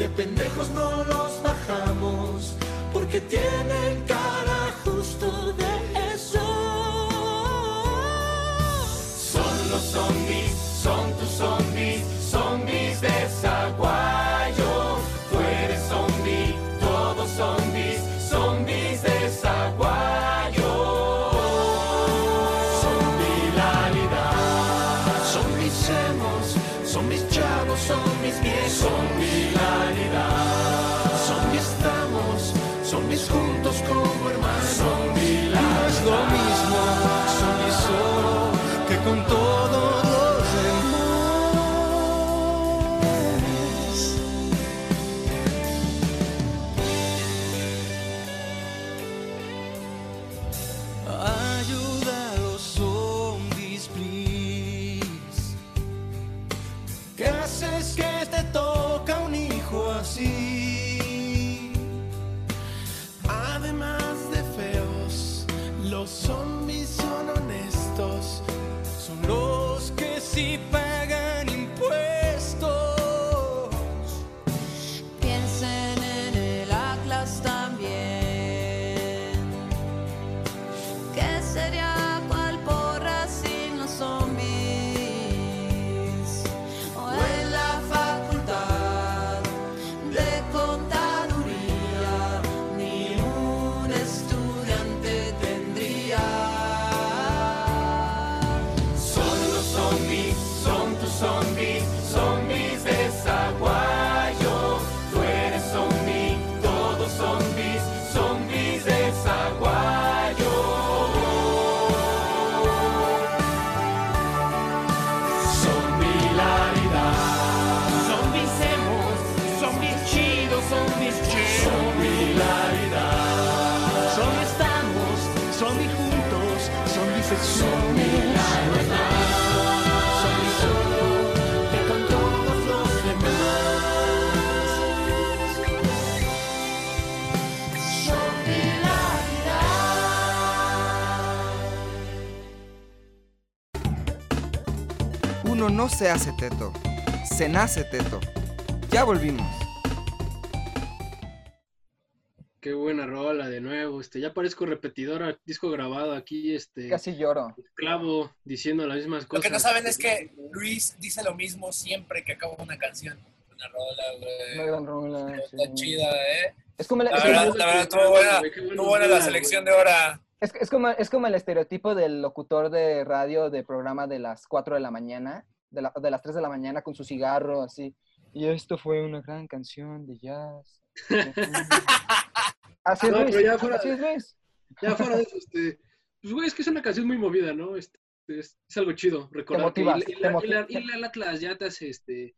chavos, son mis viejos, son mi realidad. No se hace teto, se nace teto. Ya volvimos. Qué buena rola de nuevo. Este, ya parezco repetidora, disco grabado aquí, este. Casi lloro. Clavo diciendo las mismas cosas. Lo que no saben es que Luis dice lo mismo siempre que acaba una canción. Una rola, güey. Una gran rola. Está sí. chida, ¿eh? Es como, La es verdad, la verdad, estuvo buena, la selección de güey. hora. es, es como, es como el estereotipo del locutor de radio de programa de las 4 de la mañana, de, la- de las 3 de la mañana con su cigarro, así. Y esto fue una gran canción de jazz. [LAUGHS] así es, No, Luis. ya fuera Así es, Luis. Ya fuera de eso, este. Pues, güey, es que es una canción muy movida, ¿no? Este, es, es algo chido recordar motivas, que y te la, y la- motivas. y la- Atlas ya te hace este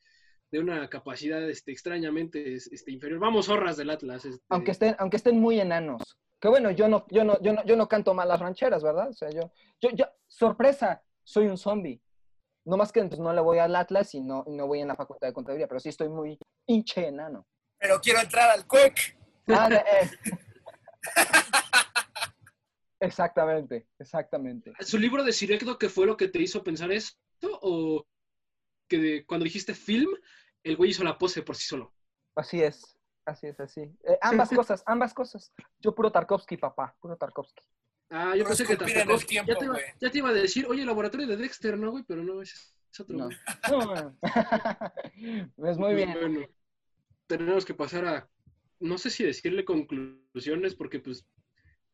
de una capacidad este, extrañamente este, inferior. Vamos, zorras del Atlas. Este, Aunque estén, aunque estén muy enanos. Que bueno, yo no, yo no, yo no, yo no canto mal las rancheras, ¿verdad? O sea, yo, yo, yo, sorpresa, soy un zombie. No más que pues, no le voy al Atlas y no, y no voy en la facultad de contaduría, pero sí estoy muy hinche enano. Pero quiero entrar al Quick. Ah, de- eh. Exactamente, exactamente. ¿Su libro de Sirecdo que fue lo que te hizo pensar esto? ¿O que de- cuando dijiste film, el güey hizo la pose por sí solo? Así es, así es, así. Eh, ambas [LAUGHS] cosas, ambas cosas. Yo puro Tarkovsky, papá, puro Tarkovsky. Ah, yo pensé que el tiempo, ya, te iba, ya te iba a decir, oye, laboratorio de Dexter, ¿no, güey? Pero no, ese es otro. No. [LAUGHS] Pues muy bien. Bueno, tenemos que pasar a, no sé si decirle conclusiones, porque pues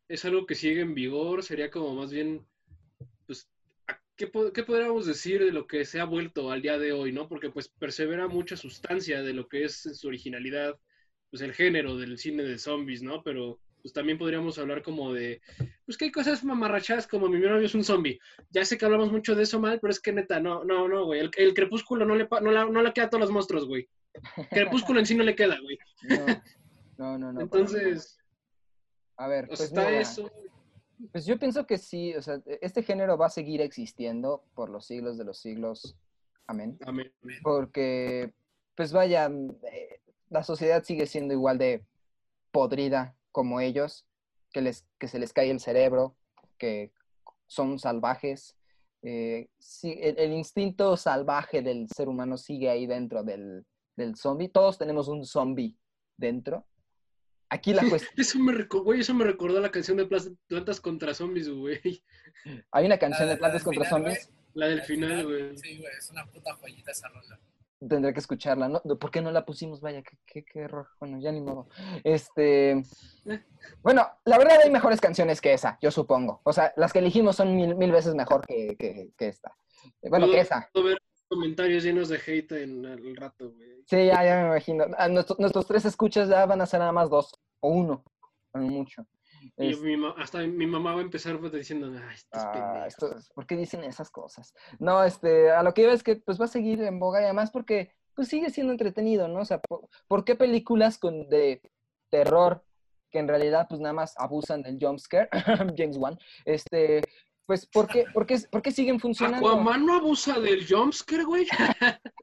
es algo que sigue en vigor, sería como más bien, pues, ¿a ¿qué, po- qué podríamos decir de lo que se ha vuelto al día de hoy, no? Porque pues persevera mucha sustancia de lo que es en su originalidad, pues el género del cine de zombies, ¿no? Pero pues también podríamos hablar como de, pues que hay cosas mamarrachadas como mi novio es un zombie. Ya sé que hablamos mucho de eso mal, pero es que neta, no, no, no, güey. El, el crepúsculo no le, no, la- no le queda a todos los monstruos, güey. [LAUGHS] Crepúsculo en sí no le queda, güey. No, no, no. no, Entonces, a ver, pues está mira, eso. Pues yo pienso que sí, o sea, este género va a seguir existiendo por los siglos de los siglos. Amén. Amén. Porque, pues vaya, eh, la sociedad sigue siendo igual de podrida como ellos, que, les, que se les cae el cerebro, que son salvajes. eh, sí, el, el instinto salvaje del ser humano sigue ahí dentro del, del zombie. Todos tenemos un zombie dentro. Aquí la cuestión... Eso me, güey, eso me recordó la canción de Plantas contra Zombies, güey. Hay una canción La- de Plantas la contra final, Zombies. La del Al final, güey. Sí, güey, es una puta joyita esa rola. Tendré que escucharla, ¿no? ¿Por qué no la pusimos? Vaya, qué, qué, qué error. Bueno, ya ni modo. Este. Bueno, la verdad hay mejores canciones que esa, yo supongo. O sea, las que elegimos son mil, mil veces mejor que, que- que esta. Eh, Bueno, Puedo- que esa. puedo ver comentarios llenos de hate en el rato, güey. Sí, ya, ya me imagino. Nuestro- nuestros tres escuchas ya van a ser nada más dos o uno, o mucho. Y Es- mi hasta mi mamá va a empezar pues, diciendo, ay, estos Ah, pendejos". esto- ¿Por qué dicen esas cosas? No, este, a lo que iba es que pues va a seguir en boga y además porque pues sigue siendo entretenido, ¿no? O sea, ¿por, por qué películas con de terror que en realidad pues nada más abusan del jumpscare, [COUGHS] James Wan, este, pues ¿por qué, por qué, por qué siguen funcionando? Aquaman no abusa del jumpscare, güey. [LAUGHS]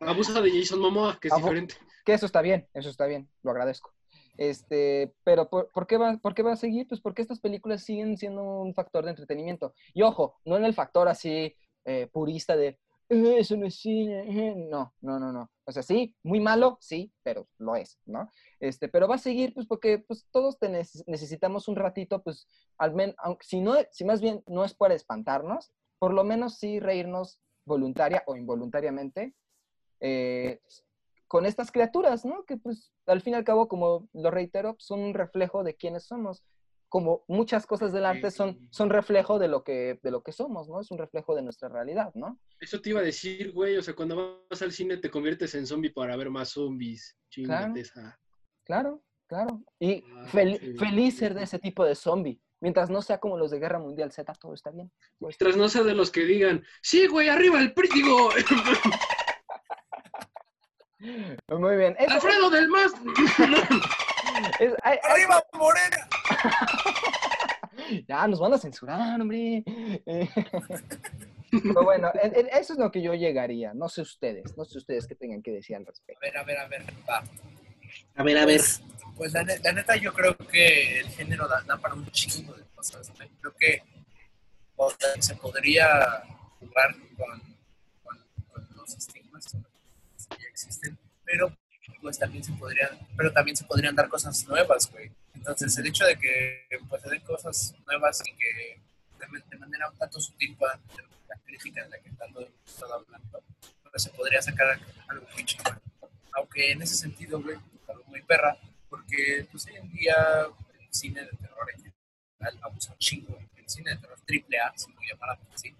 abusa de Jason Momoa, que es Abu- diferente. Que eso está bien, eso está bien, lo agradezco. Este, pero ¿por, qué va, ¿por qué va a seguir? Pues porque estas películas siguen siendo un factor de entretenimiento. Y ojo, no en el factor así eh, purista de "Eh, eso no es cine. eh". No, no, no, no. O sea, sí, muy malo, sí, pero lo es, ¿no? Este, pero va a seguir, pues, porque pues, todos necesitamos un ratito, pues, al menos, si no, si más bien no es para espantarnos, por lo menos sí reírnos voluntaria o involuntariamente con estas criaturas, ¿no? Que pues al fin y al cabo, como lo reitero, son un reflejo de quiénes somos. Como muchas cosas del arte son, son reflejo de lo, que, de lo que somos, ¿no? Es un reflejo de nuestra realidad, ¿no? Eso te iba a decir, güey. O sea, cuando vas al cine te conviertes en zombie para ver más zombies. Claro. Esa. Claro, claro. Y Ah, fel- sí. feliz ser de ese tipo de zombie. Mientras no sea como los de Guerra Mundial Z, todo está bien. todo está Tras no ser de los que digan, sí, güey, arriba el prítigo. [LAUGHS] Muy bien. Eso- Alfredo del Más. [LAUGHS] es- ay, ay, ¡Arriba, Morena! [LAUGHS] ya nos van a censurar, hombre. [LAUGHS] Pero bueno, en- en- eso es lo que yo llegaría. No sé ustedes, no sé ustedes qué tengan que decir al A respecto. ver, a ver, a ver. Va. A ver, a Pues, pues la, ne- la neta, yo creo que el género da, da para un chingo de cosas. Creo que o sea, se podría jugar con, con, los estigmas ya existen, pero pues también se podrían, pero también se podrían dar cosas nuevas, güey. Entonces el hecho de que pues, se den cosas nuevas y que de, manera un tanto sutil puedan la crítica de la que hemos estado hablando, pues se podría sacar algo muy chido. Aunque en ese sentido, güey, algo muy perra, porque pues hoy en día el cine de terror en general abusa un chingo, el cine de terror triple A, si lo llamarán así,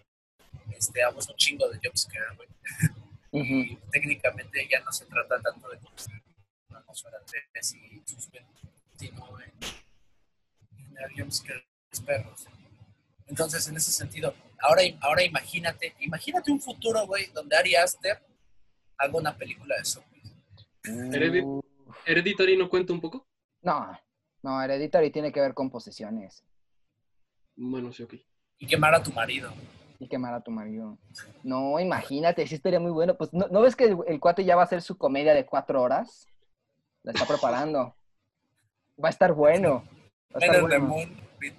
este, abusa un chingo de jumpscare, güey. [LAUGHS] Y técnicamente ya no se trata tanto de una atmósfera de y suspenso, sino en, en jumpscare perros. Entonces, en ese sentido, ahora, ahora imagínate, imagínate un futuro, güey, donde Ari Aster haga una película de zombies. ¿Hereditary no cuenta un poco? No, no, Hereditary tiene que ver con posesiones. Bueno, sí, ok. Y quemar a tu marido. Y quemar a tu marido. No, imagínate, sí estaría muy bueno. Pues, ¿no, ves que el, cuate ya va a hacer su comedia de cuatro horas? La está preparando. Va a estar bueno. Va a estar bueno.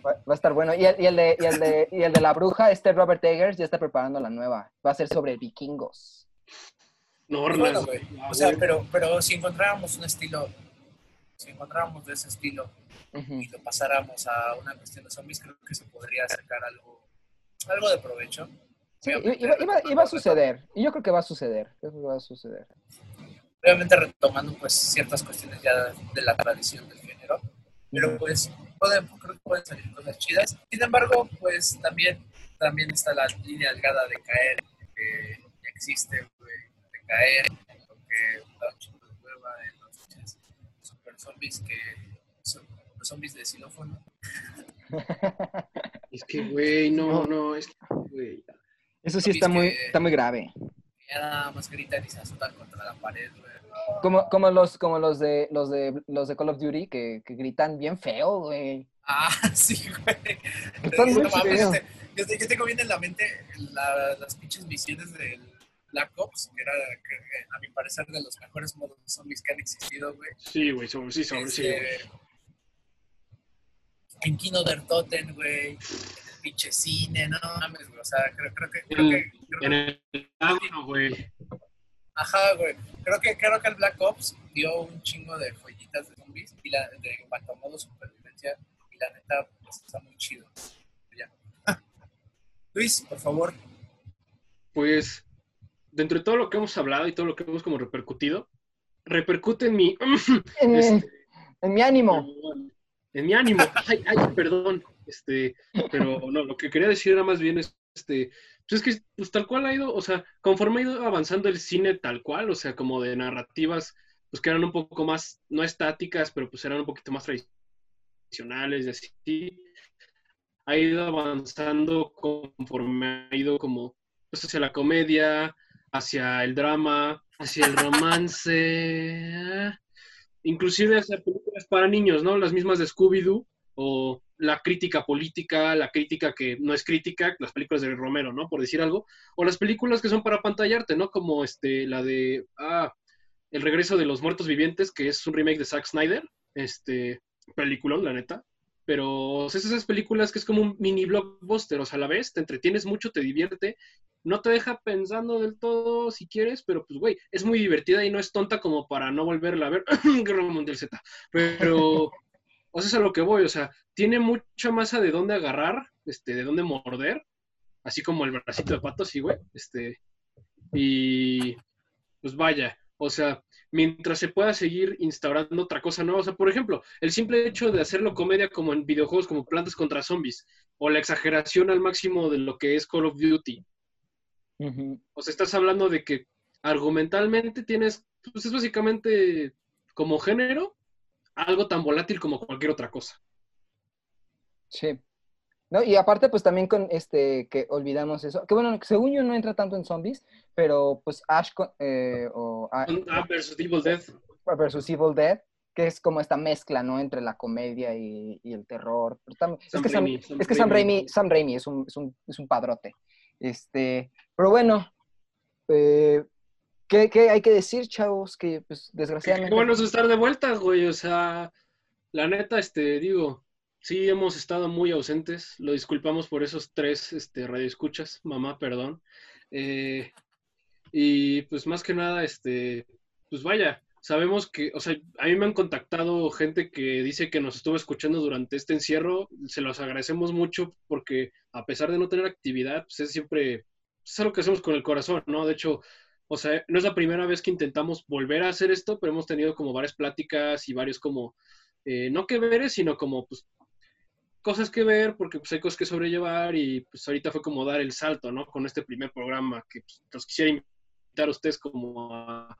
Va, a estar bueno. Y el, de, y, el de, y el de la bruja, este Robert Eggers, ya está preparando la nueva. Va a ser sobre vikingos. No, bueno, güey. O sea, pero, pero si encontráramos un estilo, si encontráramos de ese estilo y lo pasáramos a una cuestión de zombies, creo que se podría sacar algo, algo de provecho. Sí, iba, a suceder. Y yo creo que va a suceder. Creo que va a suceder. Obviamente retomando pues ciertas cuestiones ya de la tradición del género. Pero pues pueden, creo que pueden salir cosas chidas. Sin embargo, pues también, también está la línea delgada de caer que ya existe caer, porque da un chingo de hueva en los super zombies que son los zombies de xilófono. [LAUGHS] Es que, güey, no, no, es que, güey. Eso sí está muy, está muy grave. Ya nada más gritan y se azotan contra la pared, güey. Como, como, los, como los, de, los, de, los de Call of Duty que, que gritan bien feo, güey. Ah, [LAUGHS] sí, güey. Están muy feos. Yo, yo, tengo bien en la mente la, las pinches misiones del Black Ops, que era, a mi parecer, de los mejores modos de zombies que han existido, güey. Sí, güey, son, sí, son, sí. Este, en Kino der Toten, güey. En el pinche cine, no mames, güey. O sea, creo, creo que. Creo que en el audio, güey. Ajá, güey. Creo que, creo que el Black Ops dio un chingo de joyitas de zombies y la, de en cuanto a modo supervivencia. Y la neta, pues está muy chido. Ya. [LAUGHS] Luis, por favor. Pues dentro de todo lo que hemos hablado y todo lo que hemos como repercutido, repercute en mi... [LAUGHS] Este, en, mi ánimo. En mi ánimo. Ay, ay, perdón. Este, pero no, lo que quería decir era más bien este, pues es que pues tal cual ha ido, o sea, conforme ha ido avanzando el cine tal cual, o sea, como de narrativas, pues que eran un poco más, no estáticas, pero pues eran un poquito más tradicionales y así, ha ido avanzando conforme ha ido como, pues hacia la comedia, hacia el drama, hacia el romance, inclusive hacia para niños, ¿no? Las mismas de Scooby-Doo o la crítica política, la crítica que no es crítica, las películas de Romero, ¿no? Por decir algo, o las películas que son para pantallarte, ¿no? Como este, la de, ah, El regreso de los muertos vivientes, que es un remake de Zack Snyder, este, peliculón, la neta, pero es esas películas que es como un mini blockbuster, o sea, a la vez te entretienes mucho, te divierte no te deja pensando del todo si quieres, pero pues, güey, es muy divertida y no es tonta como para no volverla a ver. [CLEARS THROAT] Guerra Mundial Z. Pero, o sea, es a lo que voy, o sea, tiene mucha masa de dónde agarrar, este, de dónde morder, así como el bracito de pato, sí, güey, este, y pues vaya, o sea, mientras se pueda seguir instaurando otra cosa nueva, o sea, por ejemplo, el simple hecho de hacerlo comedia como en videojuegos como Plantas contra Zombies, o la exageración al máximo de lo que es Call of Duty, o sea, estás hablando de que argumentalmente tienes, pues es básicamente como género, algo tan volátil como cualquier otra cosa. Sí. No, y aparte, pues también con este, que olvidamos eso, que bueno, según yo no entra tanto en zombies, pero pues Ash eh, o... Ah, versus Evil Dead. Versus Evil Dead, que es como esta mezcla, ¿no? Entre la comedia y, el terror. es, que Sam, es que Sam Raimi, Sam Raimi es un, es un, es un padrote. Este, pero bueno, eh, ¿qué, hay que decir, chavos? Que pues desgraciadamente... Qué bueno es estar de vuelta, güey. O sea, la neta, este, digo, Sí, hemos estado muy ausentes. Lo disculpamos por esos tres este, radioescuchas. Mamá, perdón. Eh, y pues más que nada, este, pues vaya, sabemos que, o sea, a mí me han contactado gente que dice que nos estuvo escuchando durante este encierro. Se los agradecemos mucho porque a pesar de no tener actividad, pues es siempre, es algo que hacemos con el corazón, ¿no? De hecho, o sea, no es la primera vez que intentamos volver a hacer esto, pero hemos tenido como varias pláticas y varios como, eh, no que veres, sino como pues cosas que ver porque pues hay cosas que sobrellevar y pues ahorita fue como dar el salto, ¿no? Con este primer programa que pues, los quisiera invitar a ustedes como a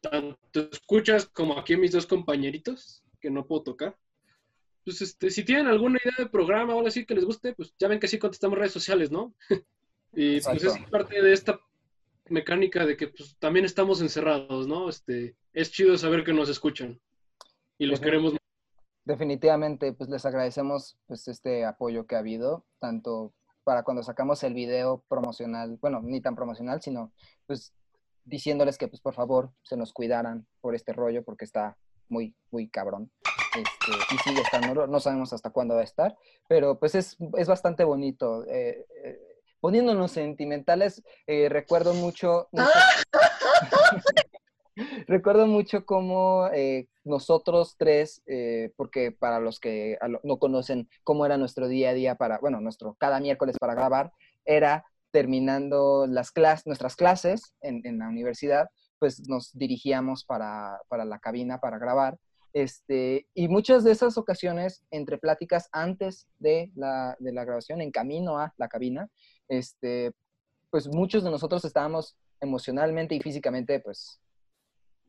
tanto escuchas como aquí a mis dos compañeritos que no puedo tocar. Pues este, si tienen alguna idea de programa o algo así que les guste, pues ya ven que sí contestamos redes sociales, ¿no? [LAUGHS] y pues es parte de esta mecánica de que pues, también estamos encerrados, ¿no? Este, es chido saber que nos escuchan y los queremos. Definitivamente, pues les agradecemos pues este apoyo que ha habido, tanto para cuando sacamos el video promocional, bueno, ni tan promocional, sino pues diciéndoles que pues por favor se nos cuidaran por este rollo porque está muy, muy cabrón. Este, y sigue estando, no sabemos hasta cuándo va a estar, pero pues es, es bastante bonito. Eh, eh, poniéndonos sentimentales, eh, recuerdo mucho... [LAUGHS] [LAUGHS] recuerdo mucho cómo eh, nosotros tres, eh, porque para los que no conocen cómo era nuestro día a día para, bueno, nuestro cada miércoles para grabar, era terminando las clases, nuestras clases en, en, la universidad, pues nos dirigíamos para, para la cabina para grabar. Este, y muchas de esas ocasiones, entre pláticas antes de la, de la grabación, en camino a la cabina, este, pues muchos de nosotros estábamos emocionalmente y físicamente, pues,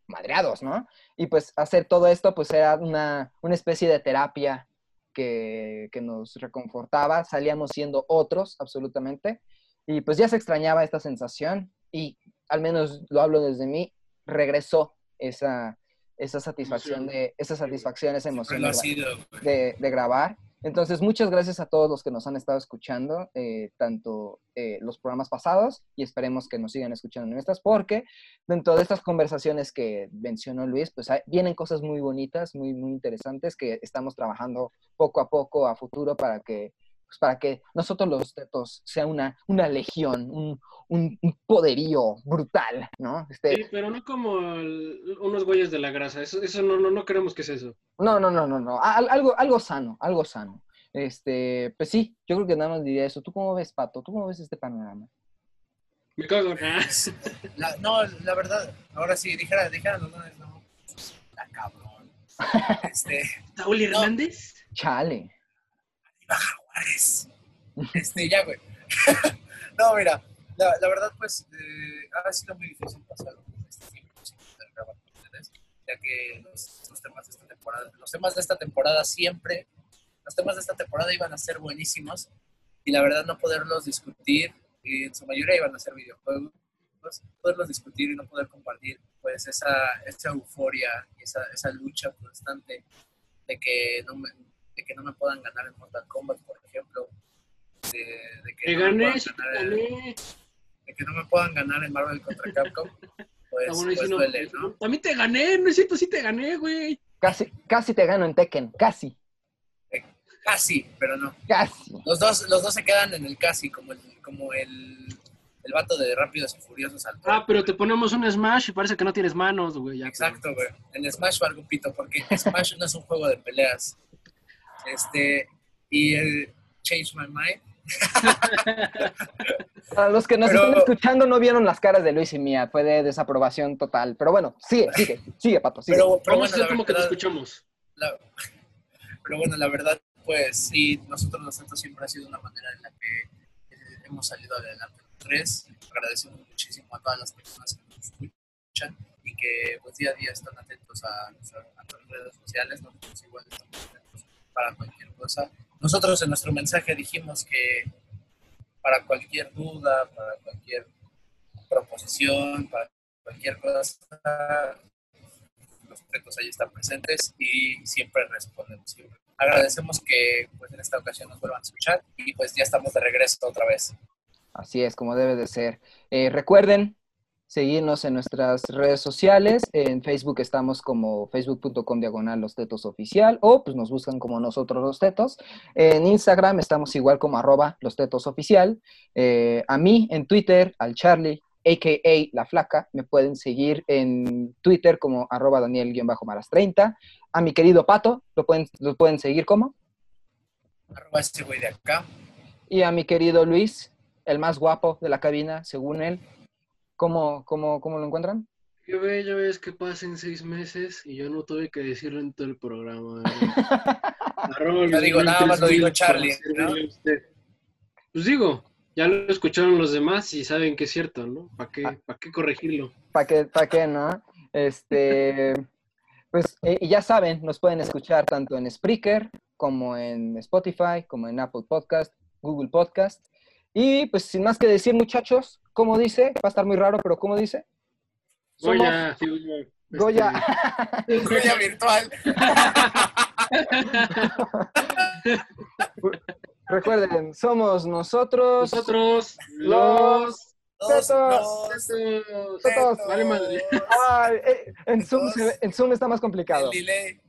madreados, ¿no? Y pues hacer todo esto, pues era una, una especie de terapia que, que, nos reconfortaba, salíamos siendo otros, absolutamente, y pues ya se extrañaba esta sensación y al menos lo hablo desde mí, regresó esa, esa satisfacción de, esa satisfacción, esa emoción de, de, grabar entonces, muchas gracias a todos los que nos han estado escuchando, eh, tanto eh, los programas pasados y esperemos que nos sigan escuchando en porque dentro de estas conversaciones que mencionó Luis, pues vienen cosas muy bonitas, muy, muy interesantes que estamos trabajando poco a poco a futuro para que, pues, para que nosotros los tetos sea una, una legión, un, un, poderío brutal, ¿no? Este... Sí, pero no como unos güeyes de la grasa, eso, eso no, no, no queremos que sea eso. No, no, no, no, no, algo, algo sano, algo sano. Este, pues sí, yo creo que nada más diría eso. ¿Tú cómo ves, Pato? ¿Tú cómo ves este panorama? Me cago. [LAUGHS] La, no, la verdad, ahora sí, dijera, dijera no, [LAUGHS] no, la cabrón. Este, ¿Saúl Hernández? Chale. Baja Juárez. Este, ya, güey. [LAUGHS] no, mira, la, verdad, pues, eh, ha sido muy difícil pasar este tiempo sin ya que los, los, temas de esta temporada, los temas de esta temporada siempre, los temas de esta temporada iban a ser buenísimos y la verdad no poderlos discutir, y en su mayoría iban a ser videojuegos, poderlos discutir y no poder compartir, pues, esa, esa euforia y esa, esa lucha constante de que no me, de que no me puedan ganar en Mortal Kombat, por ejemplo, de, de que... no gané, gané de que no me puedan ganar en Marvel contra Capcom, [LAUGHS] pues, pues duele, ¿no? También te gané, no es cierto, sí te gané, güey. Casi, casi te gano en Tekken, casi. Eh, casi, pero no. Casi. Los dos, los dos se quedan en el casi, como el, como el, el vato de Rápidos y Furiosos. Al ah, pero te ponemos un Smash y parece que no tienes manos, güey. Exacto, güey. En Smash algo pito, porque Smash no es un juego de peleas. Este, y el Change My Mind [LAUGHS] Para los que nos están escuchando no vieron las caras de Luis y mía, fue de desaprobación total. Pero bueno, sigue, [LAUGHS] sigue, sigue, Pato. Sigue. Pero, bueno, como que te escuchamos. [LAUGHS] pero bueno, la verdad, pues sí, nosotros los Santos siempre ha sido una manera en la que eh, hemos salido adelante. Tres, agradecemos muchísimo a todas las personas que nos escuchan y que pues día a día están atentos a, nuestras redes sociales. Nosotros igual estamos atentos para cualquier cosa nosotros en nuestro mensaje dijimos que para cualquier duda, para cualquier proposición, para cualquier cosa, los objetos ahí están presentes y siempre respondemos. Agradecemos que pues, en esta ocasión nos vuelvan a escuchar y pues ya estamos de regreso otra vez. Así es, como debe de ser. Eh, recuerden seguirnos en nuestras redes sociales. En Facebook estamos como facebook.com diagonal los tetos oficial o pues nos buscan como nosotros los tetos. En Instagram estamos igual como arroba los tetos oficial. Eh, a mí en Twitter, al Charlie, a.k.a. La Flaca, me pueden seguir en Twitter como arroba Daniel-Maras30. A mi querido Pato, lo pueden, lo pueden seguir como arroba este güey de acá. Y a mi querido Luis, el más guapo de la cabina, según él, ¿Cómo, cómo, cómo lo encuentran? Qué bello es que pasen seis meses y yo no tuve que decirlo en todo el programa. [LAUGHS] no digo nada más lo digo Charlie, Pues digo, ya lo escucharon los demás y saben que es cierto, ¿no? ¿Para qué, ah. ¿para qué corregirlo? ¿Para qué, para qué, no? Este, [LAUGHS] pues eh, y ya saben, nos pueden escuchar tanto en Spreaker como en Spotify, como en Apple Podcast, Google Podcast. Y pues sin más que decir, muchachos, ¿cómo dice? Va a estar muy raro, pero ¿cómo dice? Goya. Goya. Este, Goya virtual. [LAUGHS] Recuerden, somos nosotros. Nosotros los... Tetos. Tetos. Vale madre. Eh, en, Zoom en Zoom está más complicado. El delay.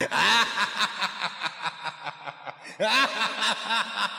[LAUGHS]